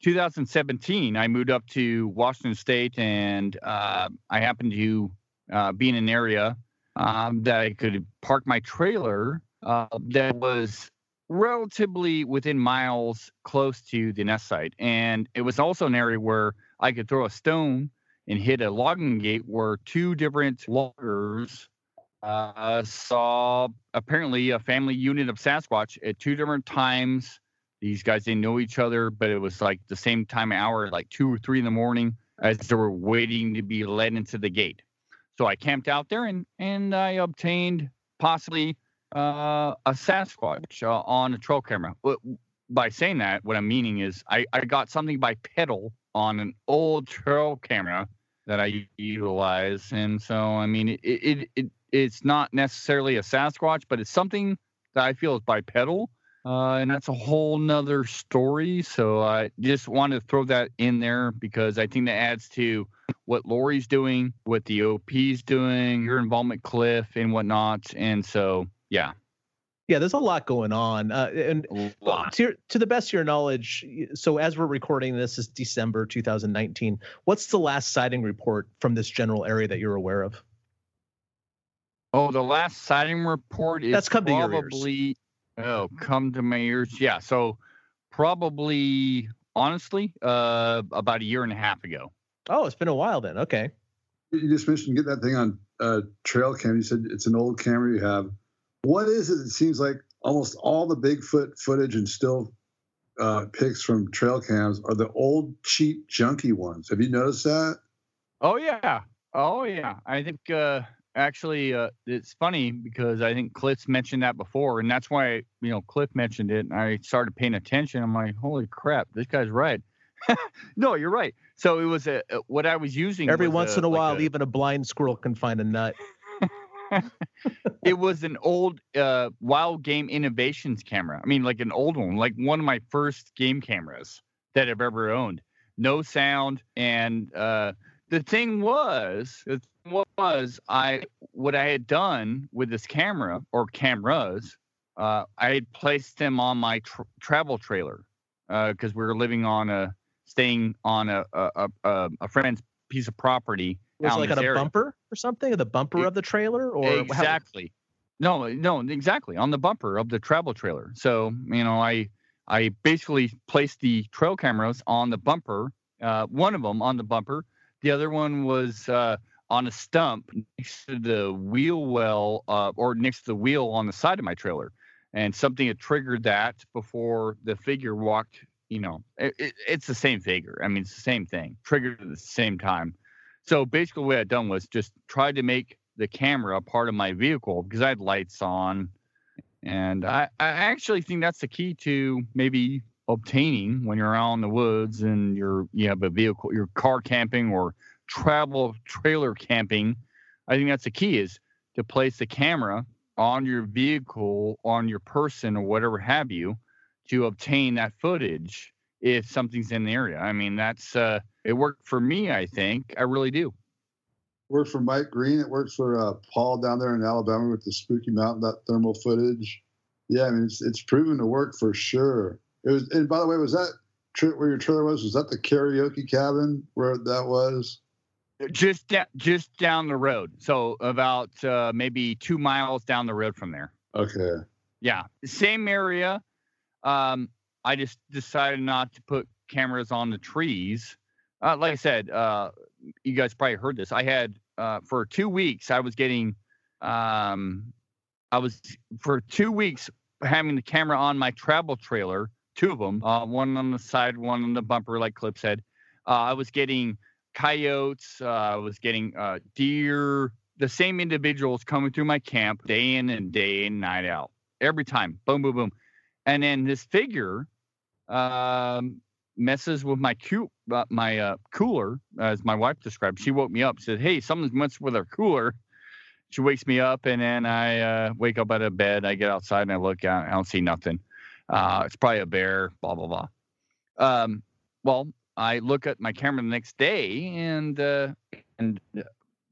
2017, I moved up to Washington State, and uh, I happened to uh, be in an area um, that I could park my trailer uh, that was relatively within miles close to the nest site. And it was also an area where I could throw a stone and hit a logging gate where two different loggers uh, saw apparently a family unit of Sasquatch at two different times. These guys didn't know each other, but it was like the same time hour, like two or three in the morning, as they were waiting to be led into the gate. So I camped out there and and I obtained possibly uh, a Sasquatch uh, on a trail camera. By saying that, what I'm meaning is I, I got something bipedal on an old trail camera that I utilize, and so I mean it, it, it it's not necessarily a Sasquatch, but it's something that I feel is bipedal, uh, and that's a whole nother story. So I just wanted to throw that in there because I think that adds to what Lori's doing, what the OP's doing, your involvement, Cliff, and whatnot. And so yeah. Yeah, there's a lot going on, uh, and to, to the best of your knowledge, so as we're recording this is December 2019. What's the last sighting report from this general area that you're aware of? Oh, the last sighting report is that's come probably to oh come to my ears. Yeah, so probably honestly, uh, about a year and a half ago. Oh, it's been a while then. Okay. You just mentioned get that thing on uh, trail cam. You said it's an old camera you have what is it? It seems like almost all the Bigfoot footage and still uh, pics from trail cams are the old cheap junky ones. Have you noticed that? Oh yeah, oh yeah. I think uh, actually uh, it's funny because I think Cliff mentioned that before, and that's why you know Cliff mentioned it, and I started paying attention. I'm like, holy crap, this guy's right. *laughs* no, you're right. So it was a, what I was using. Every once a, in a like while, a, even a blind squirrel can find a nut. It was an old uh, Wild Game Innovations camera. I mean, like an old one, like one of my first game cameras that I've ever owned. No sound, and uh, the thing was, was, I what I had done with this camera or cameras, uh, I had placed them on my tr- travel trailer because uh, we were living on a, staying on a a, a, a friend's piece of property was it like on a area. bumper or something? The bumper it, of the trailer, or exactly? How? No, no, exactly on the bumper of the travel trailer. So you know, I I basically placed the trail cameras on the bumper. Uh, one of them on the bumper. The other one was uh, on a stump next to the wheel well, uh, or next to the wheel on the side of my trailer. And something had triggered that before the figure walked. You know, it, it, it's the same figure. I mean, it's the same thing. Triggered at the same time. So basically, what I done was just tried to make the camera part of my vehicle because I had lights on, and I, I actually think that's the key to maybe obtaining when you're out in the woods and you're you have a vehicle, you're car camping or travel trailer camping. I think that's the key is to place the camera on your vehicle, on your person, or whatever have you, to obtain that footage if something's in the area. I mean, that's uh, it worked for me. I think I really do. Worked for Mike Green. It worked for uh, Paul down there in Alabama with the Spooky Mountain that thermal footage. Yeah, I mean, it's it's proven to work for sure. It was, and by the way, was that where your trailer was? Was that the karaoke cabin where that was? Just da- just down the road. So about uh, maybe two miles down the road from there. Okay. Yeah, same area. Um, I just decided not to put cameras on the trees. Uh, like I said, uh, you guys probably heard this. I had uh, for two weeks. I was getting, um, I was for two weeks having the camera on my travel trailer, two of them, uh, one on the side, one on the bumper, like Cliff said. Uh, I was getting coyotes. Uh, I was getting deer. The same individuals coming through my camp day in and day in, night out, every time. Boom, boom, boom. And then this figure um, messes with my cu- uh, my uh, cooler, as my wife described. She woke me up, said, "Hey, something's messed with our cooler." She wakes me up, and then I uh, wake up out of bed. I get outside and I look out. I don't see nothing. Uh, it's probably a bear. Blah blah blah. Um, well, I look at my camera the next day, and uh, and uh,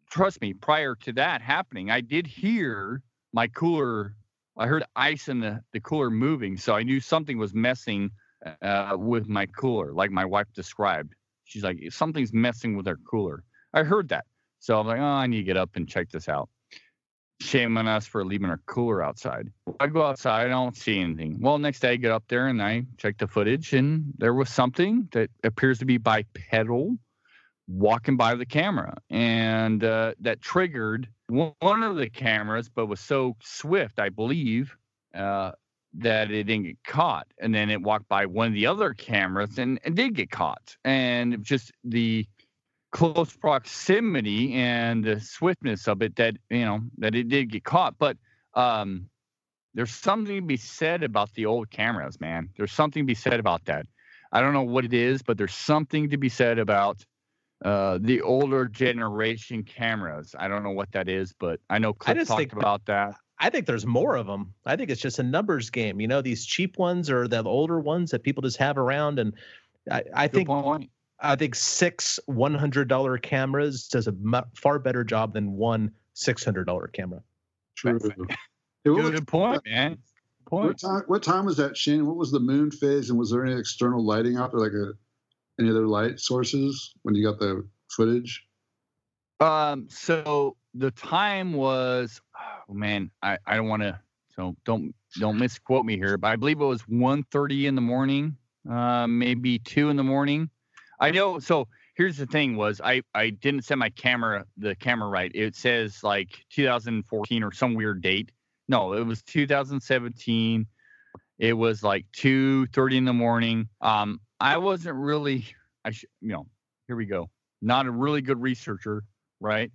trust me, prior to that happening, I did hear my cooler. I heard ice in the, the cooler moving, so I knew something was messing uh, with my cooler, like my wife described. She's like, something's messing with our cooler. I heard that. So I'm like, oh, I need to get up and check this out. Shame on us for leaving our cooler outside. I go outside, I don't see anything. Well, next day I get up there and I check the footage, and there was something that appears to be bipedal walking by the camera. And uh, that triggered one of the cameras, but was so swift, I believe, uh, that it didn't get caught. And then it walked by one of the other cameras and, and did get caught. And just the close proximity and the swiftness of it that, you know, that it did get caught. But um, there's something to be said about the old cameras, man. There's something to be said about that. I don't know what it is, but there's something to be said about uh, the older generation cameras. I don't know what that is, but I know Cliff talked about that. I think there's more of them. I think it's just a numbers game. You know, these cheap ones or the older ones that people just have around. And I, I think point. I think six one hundred dollar cameras does a far better job than one six hundred dollar camera. True. Good point, man. Point. What time, what time was that, Shane? What was the moon phase, and was there any external lighting out there, like a any other light sources when you got the footage? Um. So the time was oh man, I, I don't want to so don't don't misquote me here, but I believe it was 1.30 in the morning, uh, maybe two in the morning. I know. So here's the thing: was I I didn't set my camera the camera right. It says like 2014 or some weird date. No, it was 2017. It was like 2:30 in the morning. Um, I wasn't really. I you know. Here we go. Not a really good researcher, right?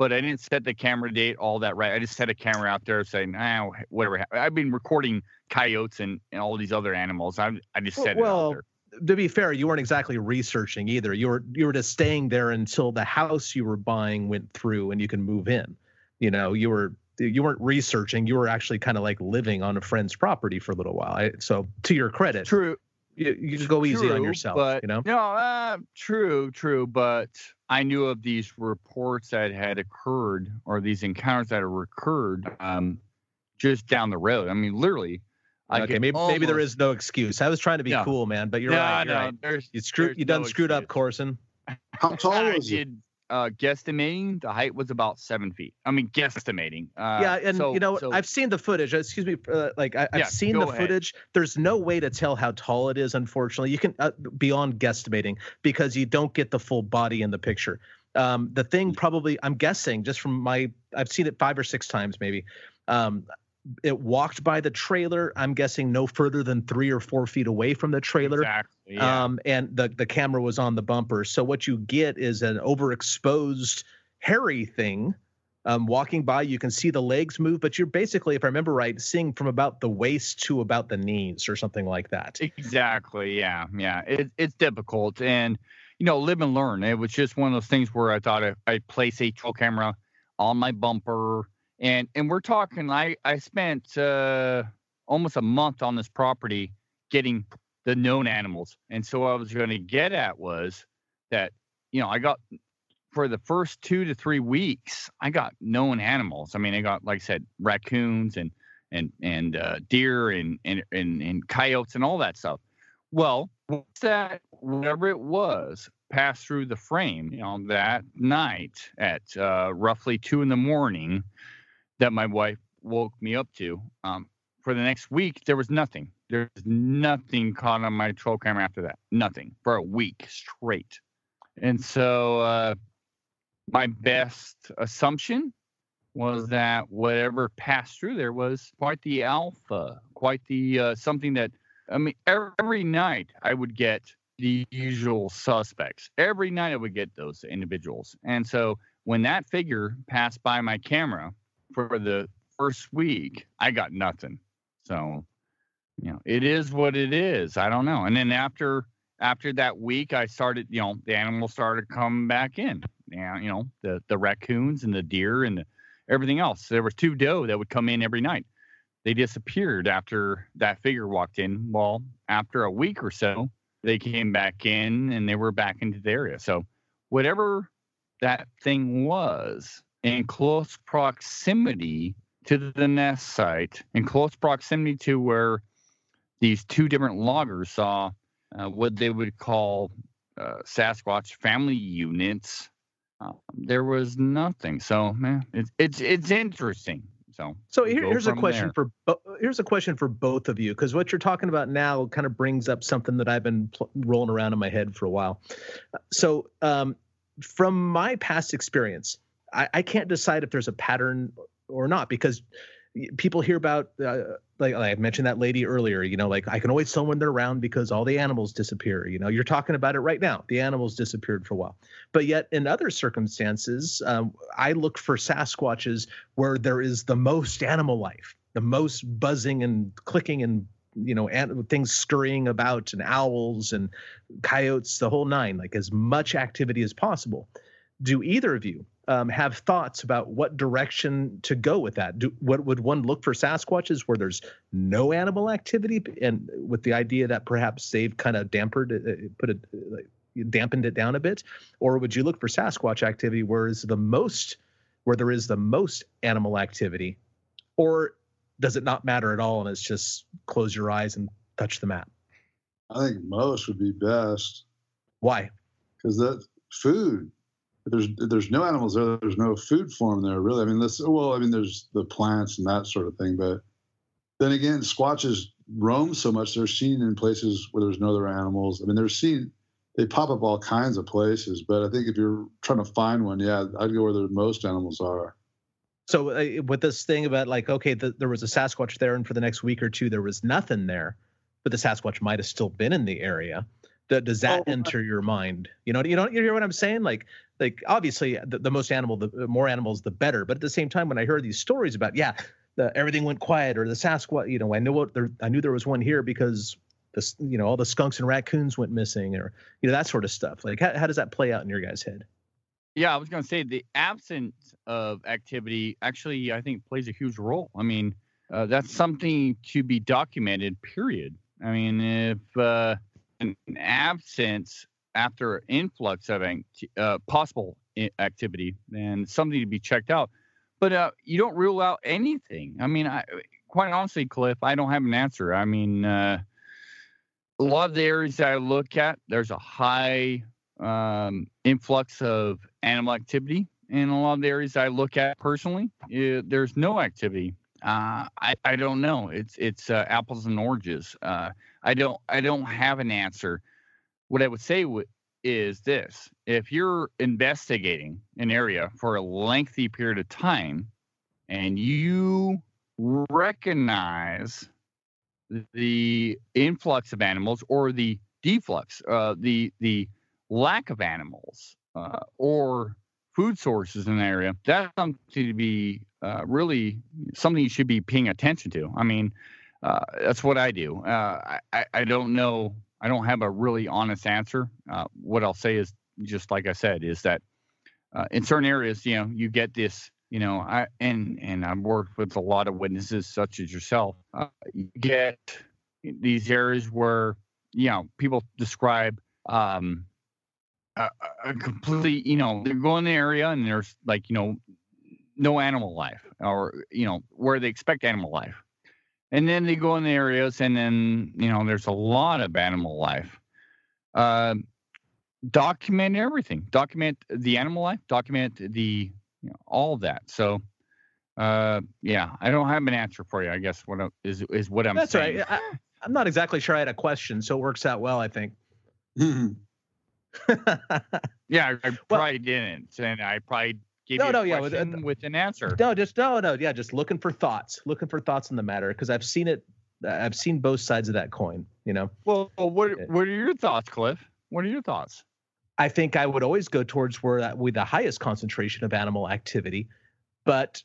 but I didn't set the camera date all that right. I just set a camera out there saying, ah, whatever. I've been recording coyotes and, and all these other animals. I I just set well, it out there. To be fair, you weren't exactly researching either. You were you were just staying there until the house you were buying went through and you can move in. You know, you were you weren't researching. You were actually kind of like living on a friend's property for a little while. I, so to your credit, true. You, you just go easy true, on yourself. But, you know, no, uh, true, true. But I knew of these reports that had occurred or these encounters that had occurred um, just down the road. I mean, literally. okay, maybe almost, maybe there is no excuse. I was trying to be no. cool, man, but you're no, right. You're no, right. There's, you screwed. You done no screwed excuse. up, Corson. How tall *laughs* was I did, uh, guesstimating the height was about seven feet. I mean, guesstimating. Uh, yeah, and so, you know, so, I've seen the footage. Excuse me, uh, like I, have yeah, seen the ahead. footage. There's no way to tell how tall it is. Unfortunately, you can uh, beyond guesstimating because you don't get the full body in the picture. Um, the thing probably, I'm guessing, just from my, I've seen it five or six times maybe. Um, it walked by the trailer. I'm guessing no further than three or four feet away from the trailer. Exactly. Yeah. Um, and the the camera was on the bumper. So what you get is an overexposed hairy thing um, walking by, you can see the legs move, but you're basically, if I remember right, seeing from about the waist to about the knees or something like that. Exactly. Yeah. Yeah. It, it's difficult. And, you know, live and learn. It was just one of those things where I thought I, I'd place a trail camera on my bumper. And, and we're talking, I, I spent uh, almost a month on this property getting the known animals. And so what I was going to get at was that, you know, I got for the first two to three weeks, I got known animals. I mean, I got, like I said, raccoons and and and uh, deer and, and and and coyotes and all that stuff. Well, once that whatever it was passed through the frame, you know, that night at uh, roughly two in the morning, that my wife woke me up to. Um, for the next week, there was nothing. There's nothing caught on my trail camera after that. Nothing for a week straight. And so uh, my best assumption was that whatever passed through there was quite the alpha, quite the uh, something that I mean every, every night I would get the usual suspects. Every night I would get those individuals. And so when that figure passed by my camera for the first week, I got nothing. So, you know, it is what it is. I don't know. And then after after that week, I started, you know, the animals started coming back in. And, you know, the the raccoons and the deer and the, everything else. There was two doe that would come in every night. They disappeared after that figure walked in. Well, after a week or so, they came back in and they were back into the area. So whatever that thing was in close proximity to the nest site, in close proximity to where these two different loggers saw uh, what they would call uh, Sasquatch family units. Uh, there was nothing. So, man, it's it's it's interesting. So, so here, here's a question there. for here's a question for both of you because what you're talking about now kind of brings up something that I've been pl- rolling around in my head for a while. So, um, from my past experience, I, I can't decide if there's a pattern or not because people hear about uh, like, like I mentioned that lady earlier, you know, like I can always tell when they're around because all the animals disappear. You know, you're talking about it right now. The animals disappeared for a while, but yet in other circumstances, um, I look for Sasquatches where there is the most animal life, the most buzzing and clicking and you know and things scurrying about and owls and coyotes the whole nine like as much activity as possible do either of you um, have thoughts about what direction to go with that. Do, what would one look for Sasquatches where there's no animal activity, and with the idea that perhaps they've kind of dampened it, uh, put it, like, dampened it down a bit, or would you look for Sasquatch activity where is the most, where there is the most animal activity, or does it not matter at all and it's just close your eyes and touch the map? I think most would be best. Why? Because that food there's there's no animals there. There's no food form there, really. I mean, this well, I mean, there's the plants and that sort of thing, but then again, squatches roam so much. They're seen in places where there's no other animals. I mean, they're seen. They pop up all kinds of places, but I think if you're trying to find one, yeah, I'd go where the most animals are. So uh, with this thing about like, okay, the, there was a Sasquatch there, and for the next week or two there was nothing there, but the Sasquatch might have still been in the area. Does that oh, enter your mind? You know, you know, you hear what I'm saying? Like, like obviously the, the most animal the more animals the better. But at the same time when i heard these stories about yeah the, everything went quiet or the sasquatch you know i knew what there i knew there was one here because this you know all the skunks and raccoons went missing or you know that sort of stuff. Like how, how does that play out in your guys head? Yeah i was going to say the absence of activity actually i think plays a huge role. I mean uh, that's something to be documented period. I mean if uh, an absence after influx of uh, possible activity and something to be checked out. But uh, you don't rule out anything. I mean, I, quite honestly, Cliff, I don't have an answer. I mean, uh, a lot of the areas I look at, there's a high um, influx of animal activity. In a lot of the areas I look at personally, it, there's no activity. Uh, I, I don't know. It's it's uh, apples and oranges. Uh, I don't I don't have an answer what I would say w- is this if you're investigating an area for a lengthy period of time and you recognize the influx of animals or the deflux, uh, the the lack of animals, uh, or food sources in the area, that's something to be uh, really something you should be paying attention to. I mean, uh, that's what I do. Uh, I, I don't know. I don't have a really honest answer. Uh, what I'll say is just like I said, is that uh, in certain areas, you know, you get this, you know, I and and I've worked with a lot of witnesses such as yourself. Uh, you get these areas where you know people describe um, a, a complete, you know, they're going in the area and there's like, you know, no animal life or you know where they expect animal life and then they go in the areas and then you know there's a lot of animal life. Uh, document everything. Document the animal life document the you know, all of that. So uh, yeah i don't have an answer for you i guess what I, is is what i'm that's saying. right. I, i'm not exactly sure i had a question so it works out well i think. *laughs* *laughs* Yeah i, I probably didn't and i probably gave No, you no, yeah, with- uh, with an answer No, just no, no, yeah, just looking for thoughts, looking for thoughts on the matter because I've seen it. I've seen both sides of that coin. You know, well what what are your thoughts cliff what are your thoughts I think I would always go towards where that with the highest concentration of animal activity, but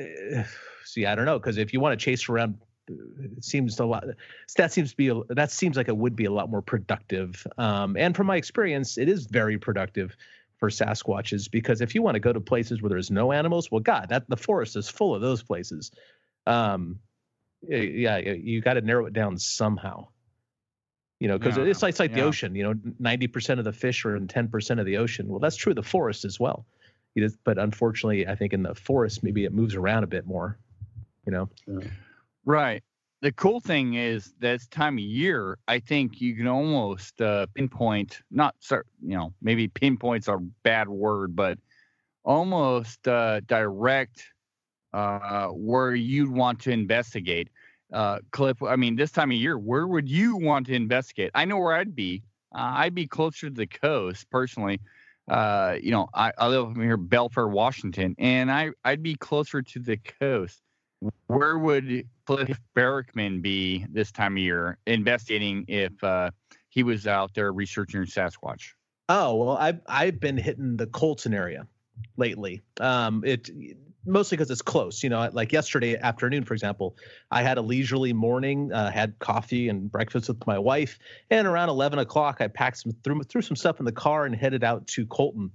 uh, see, I don't know because if you want to chase around, it seems a lot. That seems to be a, that seems like it would be a lot more productive. Um, and from my experience, it is very productive for Sasquatches because if you want to go to places where there's no animals, well, God, that the forest is full of those places. Um, yeah, you got to narrow it down somehow. You know, because Yeah, it's like it's like the ocean. You know, ninety percent of the fish are in ten percent of the ocean. Well, that's true of the forest as well. Just, but unfortunately, I think in the forest maybe it moves around a bit more. You know, Right. The cool thing is this time of year, I think you can almost uh, pinpoint, not, you know, maybe pinpoint's a bad word, but almost uh, direct uh, where you'd want to investigate. Uh, Cliff, I mean, this time of year, where would you want to investigate? I know where I'd be. Uh, I'd be closer to the coast personally. Uh, you know, I, I live near Belfair, Washington, and I, I'd be closer to the coast where would Cliff Barackman be this time of year investigating if uh, he was out there researching Sasquatch? Oh well, I've I've been hitting the Colton area lately. Um, it mostly because it's close. You know, like yesterday afternoon, for example, I had a leisurely morning, uh, had coffee and breakfast with my wife, and around eleven o'clock, I packed some threw, threw some stuff in the car and headed out to Colton.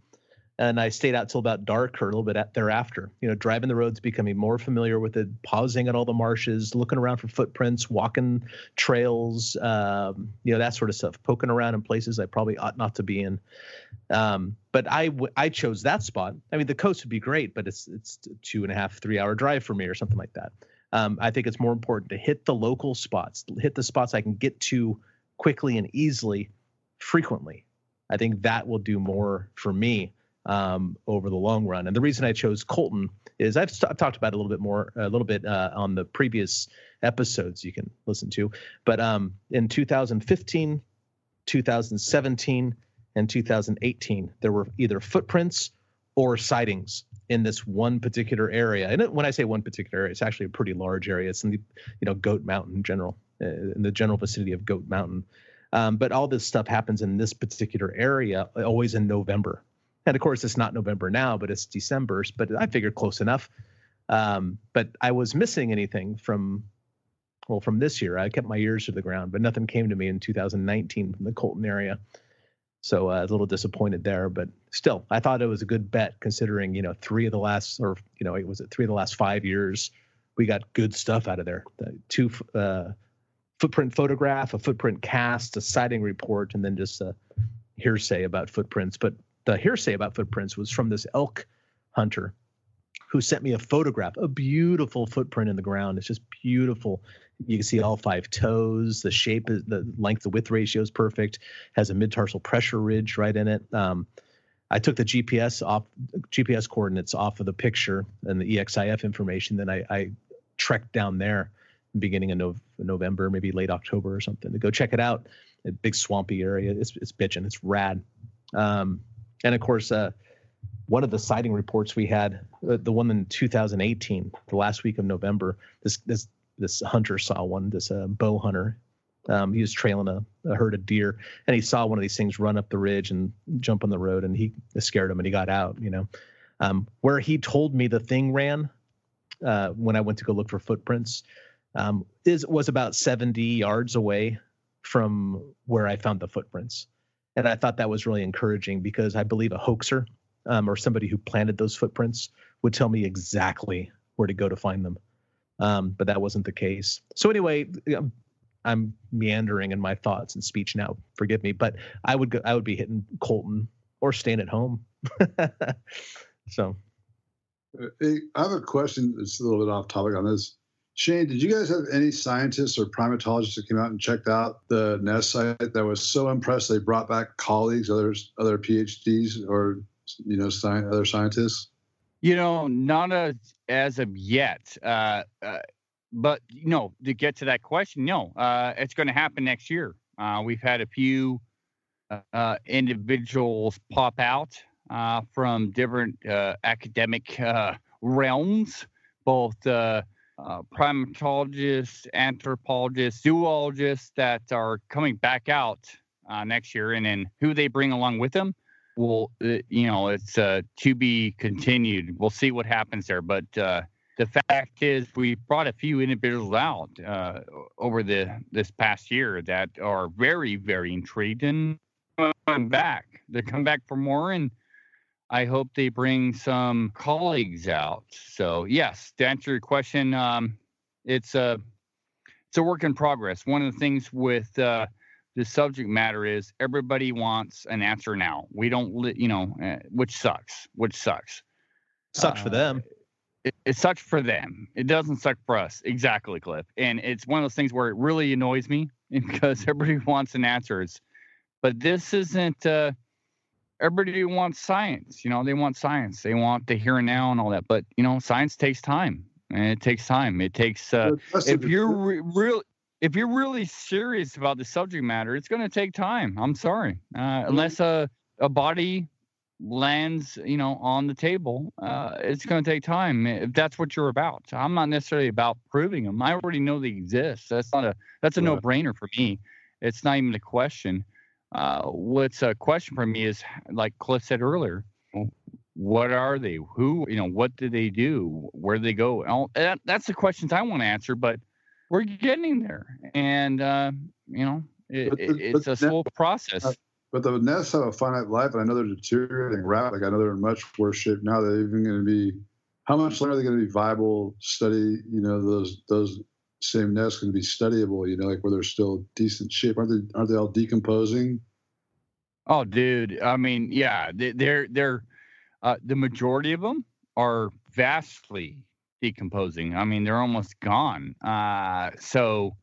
And I stayed out till about dark or a little bit at, thereafter. You know, driving the roads, becoming more familiar with it, pausing at all the marshes, looking around for footprints, walking trails, um, you know, that sort of stuff, poking around in places I probably ought not to be in. Um, but I w- I chose that spot. I mean, the coast would be great, but it's it's two and a half, three hour drive for me or something like that. Um, I think it's more important to hit the local spots, hit the spots I can get to quickly and easily, frequently. I think that will do more for me um, over the long run. And the reason I chose Colton is I've, st- I've talked about it a little bit more, a little bit uh, on the previous episodes you can listen to. But um, in 2015, 2017, and 2018, there were either footprints or sightings in this one particular area. And when I say one particular area, it's actually a pretty large area. It's in the, you know, Goat Mountain in general, uh, in the general vicinity of Goat Mountain. Um, but all this stuff happens in this particular area, always in November. And of course, it's not November now, but it's December. But I figured close enough. Um, but I was missing anything from, well, from this year. I kept my ears to the ground, but nothing came to me in 2019 from the Colton area. So uh, I was a little disappointed there, but still, I thought it was a good bet considering you know three of the last, or you know, it was it three of the last five years, we got good stuff out of there. The two uh, footprint photograph, a footprint cast, a sighting report, and then just a hearsay about footprints. But the hearsay about footprints was from this elk hunter who sent me a photograph, a beautiful footprint in the ground. It's just beautiful. You can see all five toes. The shape is the length to width ratio is perfect. Has a mid tarsal pressure ridge right in it. Um, I took the GPS off GPS coordinates off of the picture and the EXIF information. Then I, I trekked down there, beginning of Nov- November, maybe late October or something, to go check it out. A big swampy area. It's it's bitching. It's rad. Um, and of course, uh, one of the sighting reports we had, uh, the one in 2018, the last week of November, this this this hunter saw one, this uh, bow hunter, Um, he was trailing a, a, herd of deer, and he saw one of these things run up the ridge and jump on the road, and he scared him, and he got out. You know, um, where he told me the thing ran uh, when I went to go look for footprints um, is was about 70 yards away from where I found the footprints, and I thought that was really encouraging because I believe a hoaxer um, or somebody who planted those footprints would tell me exactly where to go to find them. Um, but that wasn't the case. So anyway, um, I'm meandering in my thoughts and speech now. Forgive me, but I would go, I would be hitting Colton or staying at home. *laughs* so, uh, I have a question. that's a little bit off topic on this. Shane, did you guys have any scientists or primatologists that came out and checked out the nest site that was so impressed they brought back colleagues, others, other PhDs or you know, sci- other scientists? You know, not as as of yet. Uh, uh, but you know, to get to that question, no, uh, it's going to happen next year. Uh, we've had a few uh, individuals pop out uh, from different academic realms, both primatologists, anthropologists, zoologists that are coming back out next year, and then who they bring along with them well, uh, you know, it's uh, to be continued. We'll see what happens there. But uh, the fact is, we brought a few individuals out uh, over the this past year that are very, very intrigued and come back. They come back for more, and I hope they bring some colleagues out. So, yes, to answer your question, um, it's a it's a work in progress. One of the things with uh, the subject matter is everybody wants an answer now. We don't, li- you know, uh, which sucks. Which sucks. Sucks uh, for them. It, it, sucks for them. It doesn't suck for us. Exactly, Cliff. And it's one of those things where it really annoys me *laughs* because everybody wants an answer. It's, but this isn't. Uh, everybody wants science. You know, they want science. They want the here and now and all that. But you know, science takes time, and it takes time. It takes. Uh, if you're re- real, if you're really serious about the subject matter, it's going to take time. I'm sorry, uh, unless a a body lands, you know, on the table, uh, it's going to take time. If that's what you're about, I'm not necessarily about proving them. I already know they exist. That's not a that's a right. no-brainer for me. It's not even a question. Uh, what's a question for me is like Cliff said earlier. What are they? Who? You know, what do they do? Where do they go? All, that, that's the questions I want to answer. But we're getting there, and uh, you know, it, the, it's a slow process. Uh, but the nests have a finite life, and I know they're deteriorating rapidly. I know they're in much worse shape now. They're even going to be. How much longer are they going to be viable? Study, you know, those those same nests going to be studyable. You know, like where they're still decent shape. Aren't they? Aren't they all decomposing? Oh, dude. I mean, yeah, they're they're uh, the majority of them are vastly decomposing. I mean, they're almost gone. Uh, so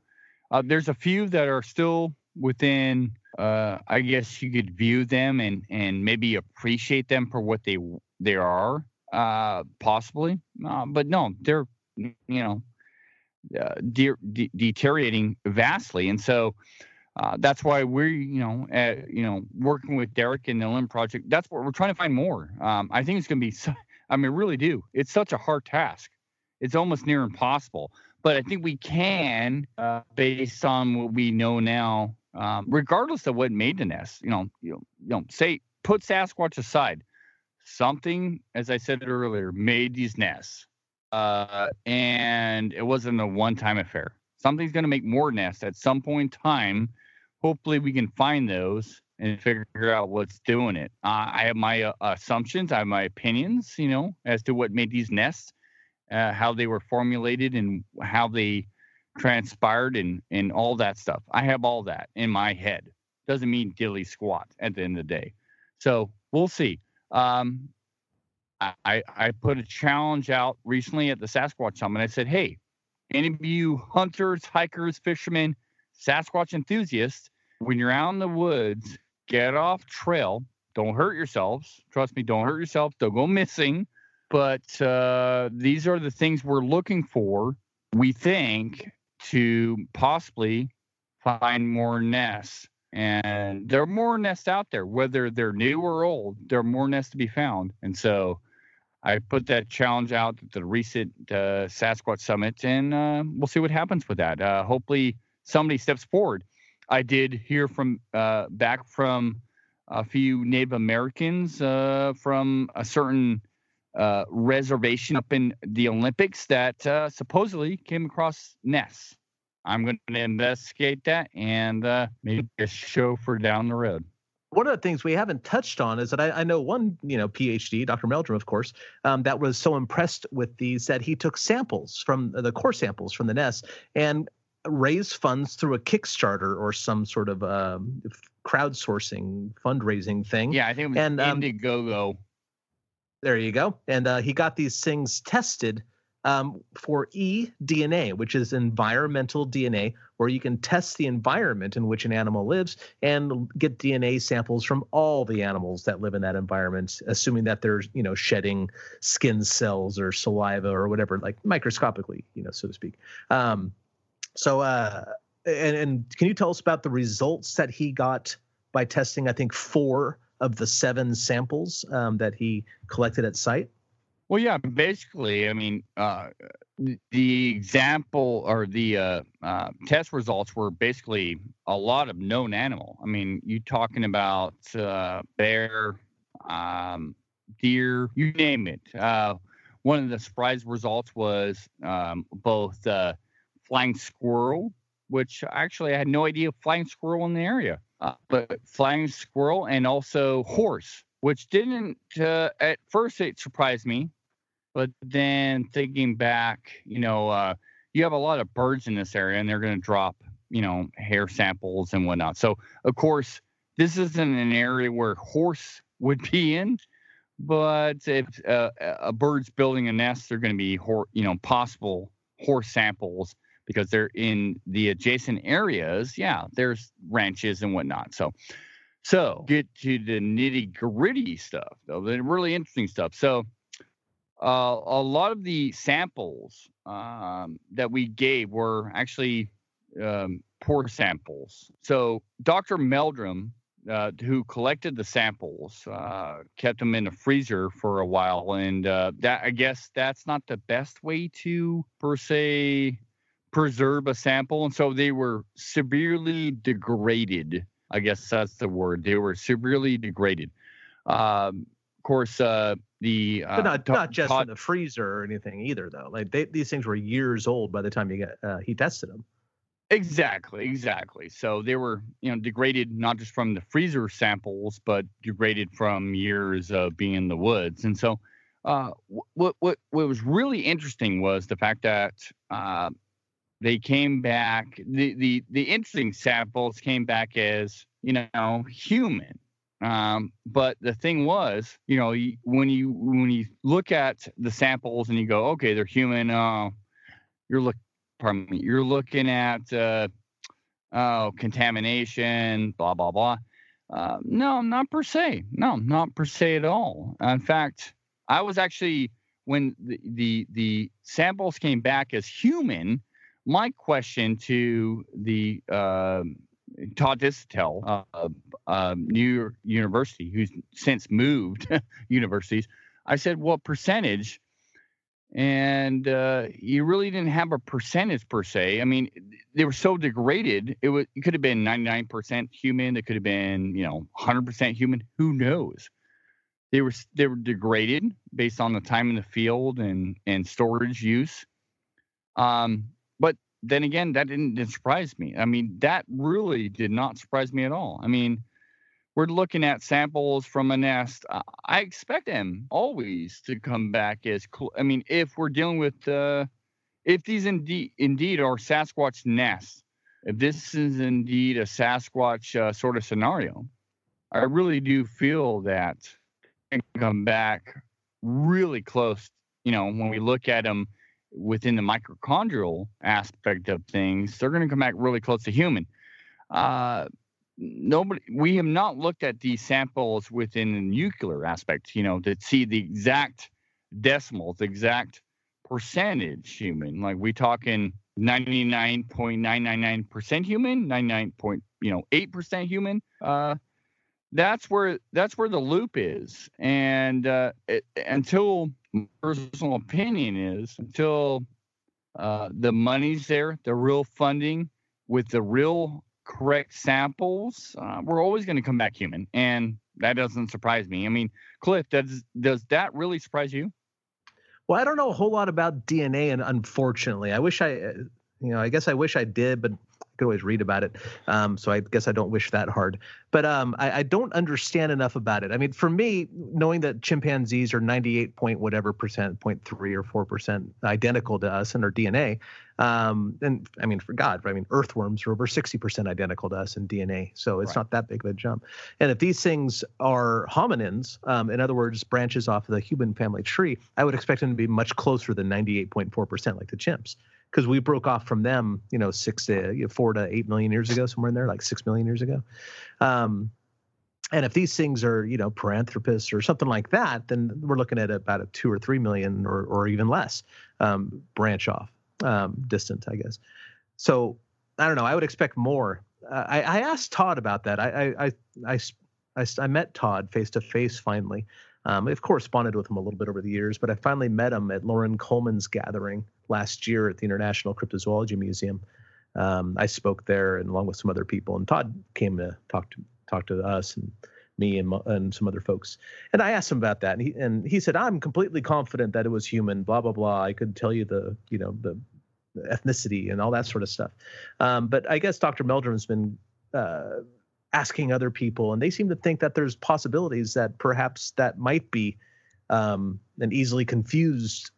uh, there's a few that are still within. Uh, I guess you could view them and and maybe appreciate them for what they they are, uh, possibly. Uh, but no, they're you know uh, de- de- deteriorating vastly, and so. Uh, that's why we're, you know, uh, you know, working with Derek and the Olympic Project. That's what we're trying to find more. Um, I think it's going to be. So, I mean, really do. It's such a hard task it's almost near impossible. But I think we can, uh, based on what we know now, um, regardless of what made the nest. You know, you know, you know, say put Sasquatch aside. Something, as I said earlier, made these nests, uh, and it wasn't a one-time affair. Something's going to make more nests at some point in time. Hopefully, we can find those and figure out what's doing it. Uh, I have my uh, assumptions, I have my opinions, you know, as to what made these nests uh, how they were formulated and how they transpired and and all that stuff. I have all that in my head. Doesn't mean dilly squat at the end of the day. So we'll see. Um, I I put a challenge out recently at the Sasquatch Summit. I said, hey, any of you hunters, hikers, fishermen, Sasquatch enthusiasts, when you're out in the woods, get off trail. Don't hurt yourselves. Trust me, don't hurt yourself. Don't go missing but uh, these are the things we're looking for, we think, to possibly find more nests. And there are more nests out there, whether they're new or old, there are more nests to be found. And so I put that challenge out at the recent uh, Sasquatch Summit, and uh, we'll see what happens with that. Uh, hopefully, somebody steps forward. I did hear from uh, back from a few Native Americans uh, from a certain uh, reservation up in the Olympics that supposedly came across nests. I'm going to investigate that and maybe a show for down the road. One of the things we haven't touched on is that I, I know one, you know, PhD, Dr. Meldrum, of course, um, that was so impressed with these that he took samples from the core samples from the nest and raised funds through a Kickstarter or some sort of um, crowdsourcing fundraising thing. Yeah, I think it was and, um, Indiegogo. There you go. And uh, he got these things tested um, for eDNA, which is environmental DNA, where you can test the environment in which an animal lives and get DNA samples from all the animals that live in that environment, assuming that they're you know shedding skin cells or saliva or whatever, like microscopically, you know, so to speak. Um, so, uh, and, and can you tell us about the results that he got by testing? I think four of the seven samples um, that he collected at site. Well, yeah, basically, I mean, uh, the example or the uh, uh, test results were basically a lot of known animal. I mean, you talking about uh, bear, um, deer, you name it. Uh, one of the surprise results was um, both uh, flying squirrel, which actually I had no idea flying squirrel in the area, but flying squirrel and also horse, which didn't at first it surprised me but then thinking back, you know, uh, you have a lot of birds in this area and they're going to drop, you know, hair samples and whatnot. So, of course, this isn't an area where horse *laughs* would be in, but if uh, a bird's building a nest, they're going to be, hor- you know, possible horse samples because they're in the adjacent areas. Yeah, there's ranches and whatnot. So, so get to the nitty gritty stuff, though, the really interesting stuff. So, uh, a lot of the samples um, that we gave were actually um, poor samples. So Dr. Meldrum, uh, who collected the samples, uh, kept them in a freezer for a while, and uh, that I guess that's not the best way to per se preserve a sample, and so they were severely degraded. I guess that's the word. They were severely degraded. Um, course, uh, the uh, but not not just in the freezer or anything either though. Like they, these things were years old by the time you get uh, he tested them. Exactly exactly. So they were you know degraded not just from the freezer samples but degraded from years of being in the woods. And so uh, what what what was really interesting was the fact that uh, they came back the, the the interesting samples came back as you know human um, but the thing was, you know, when you when you look at the samples and you go, okay, they're human. Uh, you're look, pardon me, you're looking at uh, oh contamination, blah blah blah. Uh, no, not per se. No, not per se at all. In fact, I was actually when the the, the samples came back as human. My question to the uh, Todd Disotell, uh, uh, New York University, who's since moved *laughs* universities. I said, "What percentage?" And uh, you really didn't have a percentage per se. I mean, they were so degraded. It was it could have been 99% human. It could have been you know 100% human. Who knows? They were they were degraded based on the time in the field and and storage use. Um, but then again, that didn't surprise me. I mean, that really did not surprise me at all. I mean, we're looking at samples from a nest. I expect them always to come back as. Cl- I mean, if we're dealing with, uh, if these indeed indeed are Sasquatch nests, if this is indeed a Sasquatch uh, sort of scenario, I really do feel that can come back really close. You know, when we look at them within the mitochondrial aspect of things, they're going to come back really close to human. Uh, nobody, we have not looked at these samples within the nuclear aspect, you know, to see the exact decimals, exact percentage human. Like we talking 99.999% human, 99. Point, you know, 8% human. Uh, that's where that's where the loop is, and uh, it, until personal opinion is until uh, the money's there, the real funding, with the real correct samples, uh, we're always going to come back human, and that doesn't surprise me. I mean, Cliff, does does that really surprise you? Well, I don't know a whole lot about DNA, and unfortunately, I wish I, uh, you know, I guess I wish I did, but could always read about it. Um, so I guess I don't wish that hard. But um, I, I, don't understand enough about it. I mean, for me, knowing that chimpanzees are 98 point whatever percent, 0.3 or 4 percent identical to us in our DNA, um, and I mean, for God, I mean, earthworms are over 60 percent identical to us in DNA. So it's right. not that big of a jump. And if these things are hominins, um, in other words, branches off of the human family tree, I would expect them to be much closer than 98.4 percent like the chimps because we broke off from them, you know, six to four to eight million years ago, somewhere in there, like six million years ago. Um, and if these things are, you know, Paranthropus or something like that, then we're looking at about a two or three million or, or even less um, branch off um, distant, I guess. So I don't know. I would expect more. Uh, I, I, asked Todd about that. I I I, I, I met Todd face to face finally. Um, I've corresponded with him a little bit over the years, but I finally met him at Loren Coleman's gathering last year at the International Cryptozoology Museum. Um, I spoke there and along with some other people, and Todd came to talk to talk to us and me and, and some other folks. And I asked him about that, and he and he said, "I'm completely confident that it was human." Blah blah blah. I could tell you the you know the ethnicity and all that sort of stuff. Um, but I guess Dr. Meldrum's been uh, asking other people, and they seem to think that there's possibilities that perhaps that might be um, an easily confused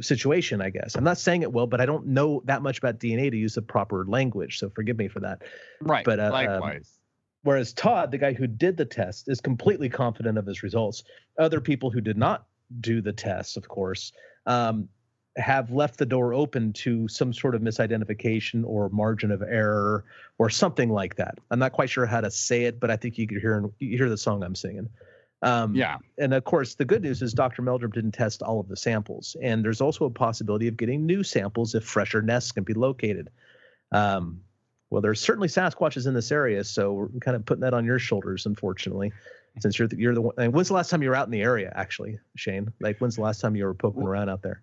situation. I guess I'm not saying it well, but I don't know that much about DNA to use the proper language, so forgive me for that. Right. But uh, um, likewise. Um, whereas Todd, the guy who did the test, is completely confident of his results. Other people who did not do the test, of course, um, have left the door open to some sort of misidentification or margin of error or something like that. I'm not quite sure how to say it, but I think you could hear you hear the song I'm singing. Um, yeah. And of course, the good news is Dr. Meldrum didn't test all of the samples, and there's also a possibility of getting new samples if fresher nests can be located. Um, well, there's certainly Sasquatches in this area, so we're kind of putting that on your shoulders, unfortunately, since you're the, you're the one. when's the last time you were out in the area, actually, Shane? Like, when's the last time you were poking around out there?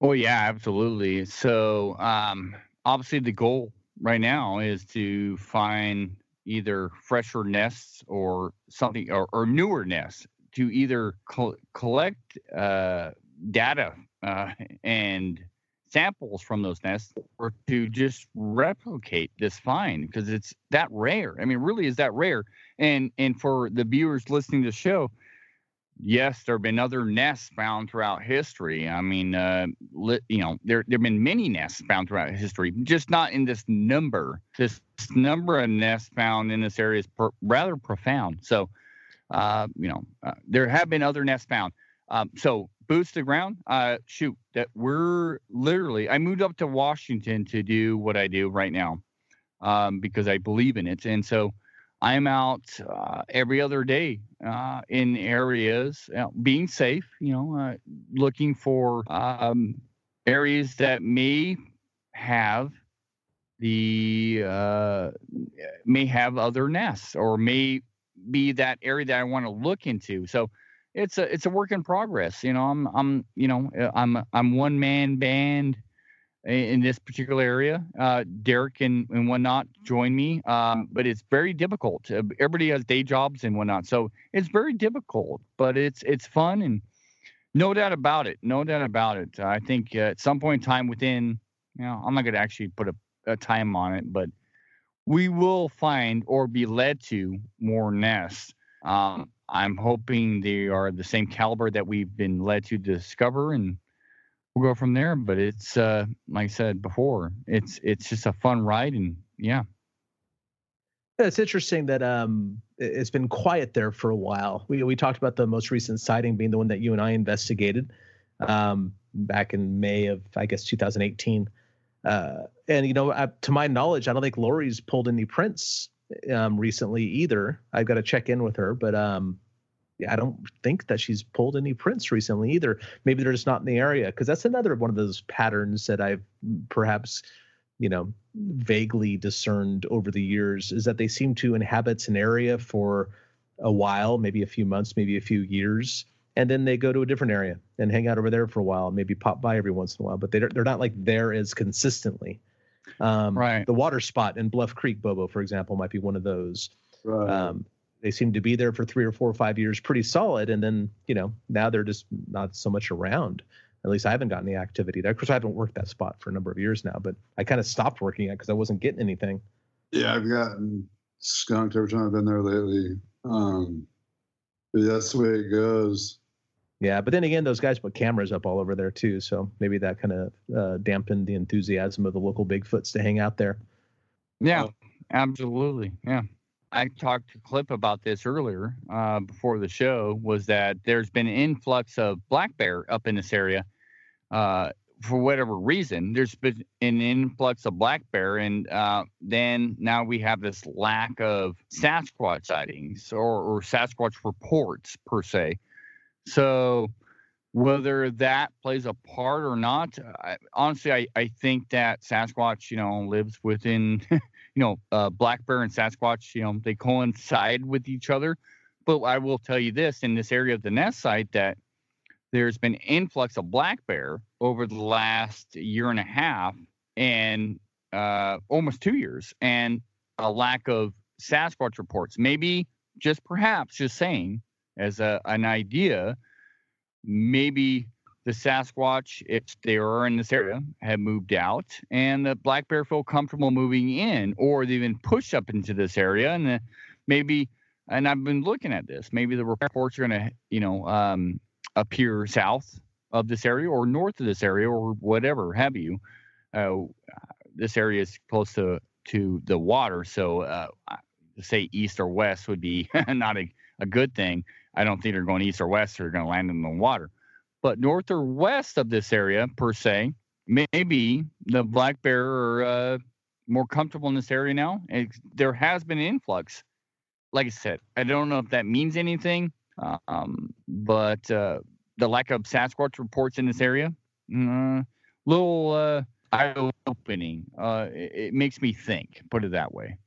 Oh yeah, absolutely. So um, obviously the goal right now is to find either fresher nests or something or, or newer nests to either co- collect uh, data uh, and samples from those nests or to just replicate this find because it's that rare. I mean, really is that rare. And and for the viewers listening to the show, yes, there have been other nests found throughout history. I mean, uh, li- you know, there there have been many nests found throughout history, just not in this number. This number of nests found in this area is per- rather profound. So, uh, you know, uh, there have been other nests found. Um, so, boots to ground. Uh, shoot, that we're literally. I moved up to Washington to do what I do right now um, because I believe in it, and so I'm out uh, every other day uh, in areas, know, being safe, you know, uh, looking for um, areas that may have the uh, may have other nests or may be that area that I want to look into. So it's a it's a work in progress. You know, I'm I'm you know I'm I'm one man band in this particular area. Uh, Derek and, and whatnot join me, um, but it's very difficult. Uh, everybody has day jobs and whatnot, so it's very difficult. But it's it's fun and no doubt about it. No doubt about it. I think uh, at some point in time, within you know, I'm not going to actually put a, a time on it, but we will find or be led to more nests. Um, I'm hoping they are the same caliber that we've been led to discover and we'll go from there. But it's uh, like I said before, it's it's just a fun ride, and yeah. It's interesting that um, it's been quiet there for a while. We we talked about the most recent sighting being the one that you and I investigated um, back in May of I guess 2018. Uh, and you know, uh, to my knowledge, I don't think Lori's pulled any prints um, recently either. I've got to check in with her, but um, I don't think that she's pulled any prints recently either. Maybe they're just not in the area because that's another one of those patterns that I've perhaps, you know, vaguely discerned over the years is that they seem to inhabit an area for a while, maybe a few months, maybe a few years, and then they go to a different area and hang out over there for a while, maybe pop by every once in a while, but they're they're not like there as consistently. Um, Right. The water spot in Bluff Creek, Bobo, for example, might be one of those. Right. Um, they seem to be there for three or four or five years, pretty solid, and then you know now they're just not so much around. At least I haven't gotten any activity there. Of course, I haven't worked that spot for a number of years now, but I kind of stopped working it because I wasn't getting anything. yeah, I've gotten skunked every time I've been there lately. Um, but that's the way it goes. Yeah, but then again, those guys put cameras up all over there too, so maybe that kind of uh, dampened the enthusiasm of the local Bigfoots to hang out there. Yeah, Oh. absolutely. Yeah. I talked to Cliff about this earlier uh, before the show. Was that there's been an influx of black bear up in this area uh, for whatever reason. There's been an influx of black bear, and uh, then now we have this lack of Sasquatch sightings or, or Sasquatch reports per se. So whether that plays a part or not, I, honestly, I, I think that Sasquatch, you know, lives within *laughs* you know, uh, black bear and Sasquatch, you know, they coincide with each other. But I will tell you this in this area of the nest site that there's been influx of black bear over the last year and a half and uh, almost two years, and a lack of Sasquatch reports. Maybe just perhaps just saying as a, an idea, maybe the Sasquatch, if they are in this area, have moved out, and the black bear feel comfortable moving in, or they've been pushed up into this area, and maybe. And I've been looking at this. Maybe the reports are going to, you know, um, appear south of this area or north of this area or whatever have you. Uh, this area is close to to the water, so uh, say east or west would be *laughs* not a, a good thing. I don't think they're going east or west. They're going to land in the water but north or west of this area per se, maybe the black bear are uh, more comfortable in this area now. There has been an influx. Like I said, I don't know if that means anything, um, but uh, the lack of Sasquatch reports in this area, uh, little uh, eye-opening. Uh, it, it makes me think. Put it that way.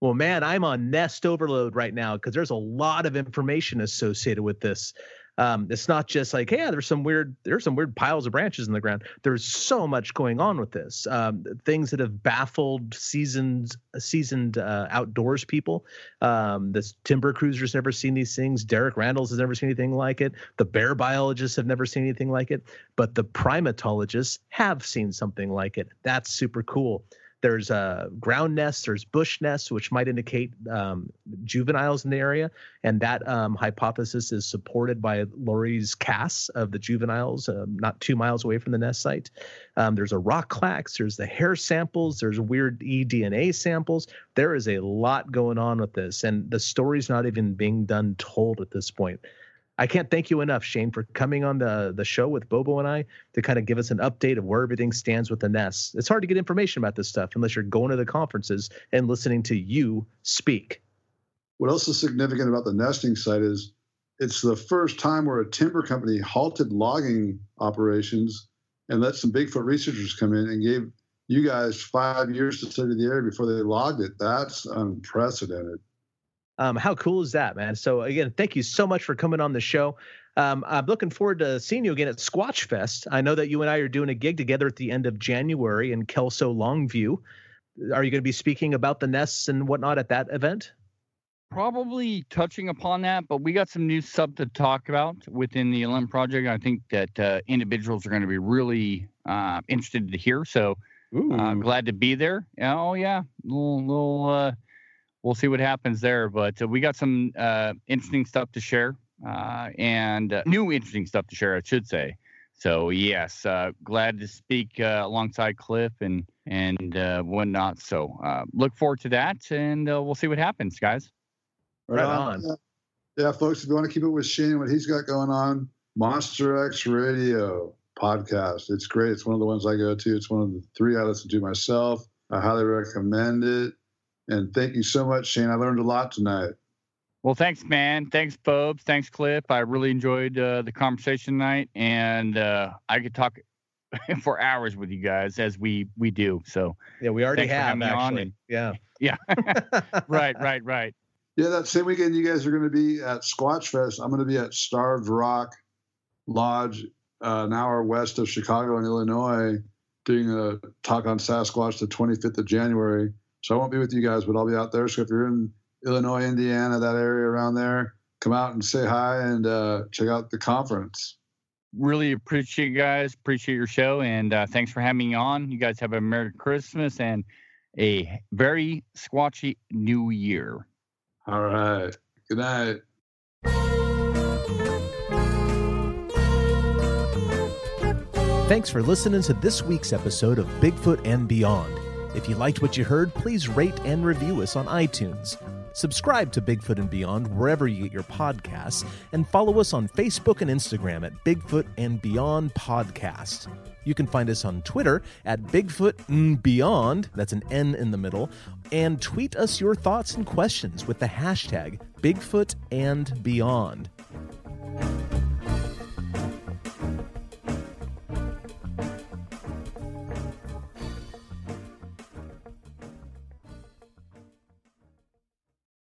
Well, man, I'm on Nest overload right now because there's a lot of information associated with this. Um, it's not just like, hey, there's some weird, there's some weird piles of branches in the ground. There's so much going on with this. Um, things that have baffled seasoned, seasoned uh, outdoors people. Um, this timber cruiser's never seen these things. Derek Randles has never seen anything like it. The bear biologists have never seen anything like it. But the primatologists have seen something like it. That's super cool. There's uh, ground nests, there's bush nests, which might indicate um, juveniles in the area. And that um, hypothesis is supported by Laurie's casts of the juveniles, uh, not two miles away from the nest site. Um, there's a rock clacks, there's the hair samples, there's weird eDNA samples. There is a lot going on with this, and the story's not even being done told at this point. I can't thank you enough, Shane, for coming on the the show with Bobo and I to kind of give us an update of where everything stands with the nests. It's hard to get information about this stuff unless you're going to the conferences and listening to you speak. What else is significant about the nesting site is it's the first time where a timber company halted logging operations and let some Bigfoot researchers come in and gave you guys five years to study the area before they logged it. That's unprecedented. Um, how cool is that, man? So again, thank you so much for coming on the show. Um, I'm looking forward to seeing you again at Squatch Fest. I know that you and I are doing a gig together at the end of January in Kelso Longview. Are you going to be speaking about the nests and whatnot at that event? Probably touching upon that, but we got some new stuff to talk about within the Olympic project. I think that uh, individuals are going to be really uh, interested to hear. So uh, glad to be there. Oh yeah, little, little uh, we'll see what happens there. But uh, we got some uh, interesting stuff to share uh, and uh, new interesting stuff to share, I should say. So yes, uh, glad to speak uh, alongside Cliff and and uh, whatnot. So uh, look forward to that, and uh, we'll see what happens, guys. Right on. Yeah. yeah, folks, if you want to keep up with Shane what he's got going on, Monster X Radio podcast. It's great. It's one of the ones I go to. It's one of the three I listen to myself. I highly recommend it. And thank you so much, Shane. I learned a lot tonight. Well, thanks, man. Thanks, Bobes. Thanks, Cliff. I really enjoyed uh, the conversation tonight, and uh, I could talk *laughs* for hours with you guys as we we do. So Yeah, we already Thanks for have having me on actually. and- yeah. *laughs* yeah, *laughs* right, right, right. Yeah, that same weekend you guys are going to be at Squatch Fest. I'm going to be at Starved Rock Lodge, uh, an hour west of Chicago in Illinois. doing a talk on Sasquatch the 25th of January. So I won't be with you guys, but I'll be out there. So if you're in Illinois, Indiana, that area around there, come out and say hi and uh, check out the conference. Really appreciate you guys. Appreciate your show, and uh, thanks for having me on. You guys have a Merry Christmas and a very squatchy New Year. All right. Good night. Thanks for listening to this week's episode of Bigfoot and Beyond. If you liked what you heard, please rate and review us on iTunes. Subscribe to Bigfoot and Beyond wherever you get your podcasts, and follow us on Facebook and Instagram at Bigfoot and Beyond Podcast. You can find us on Twitter at Bigfoot and Beyond, that's an N in the middle, and tweet us your thoughts and questions with the hashtag Bigfoot and Beyond.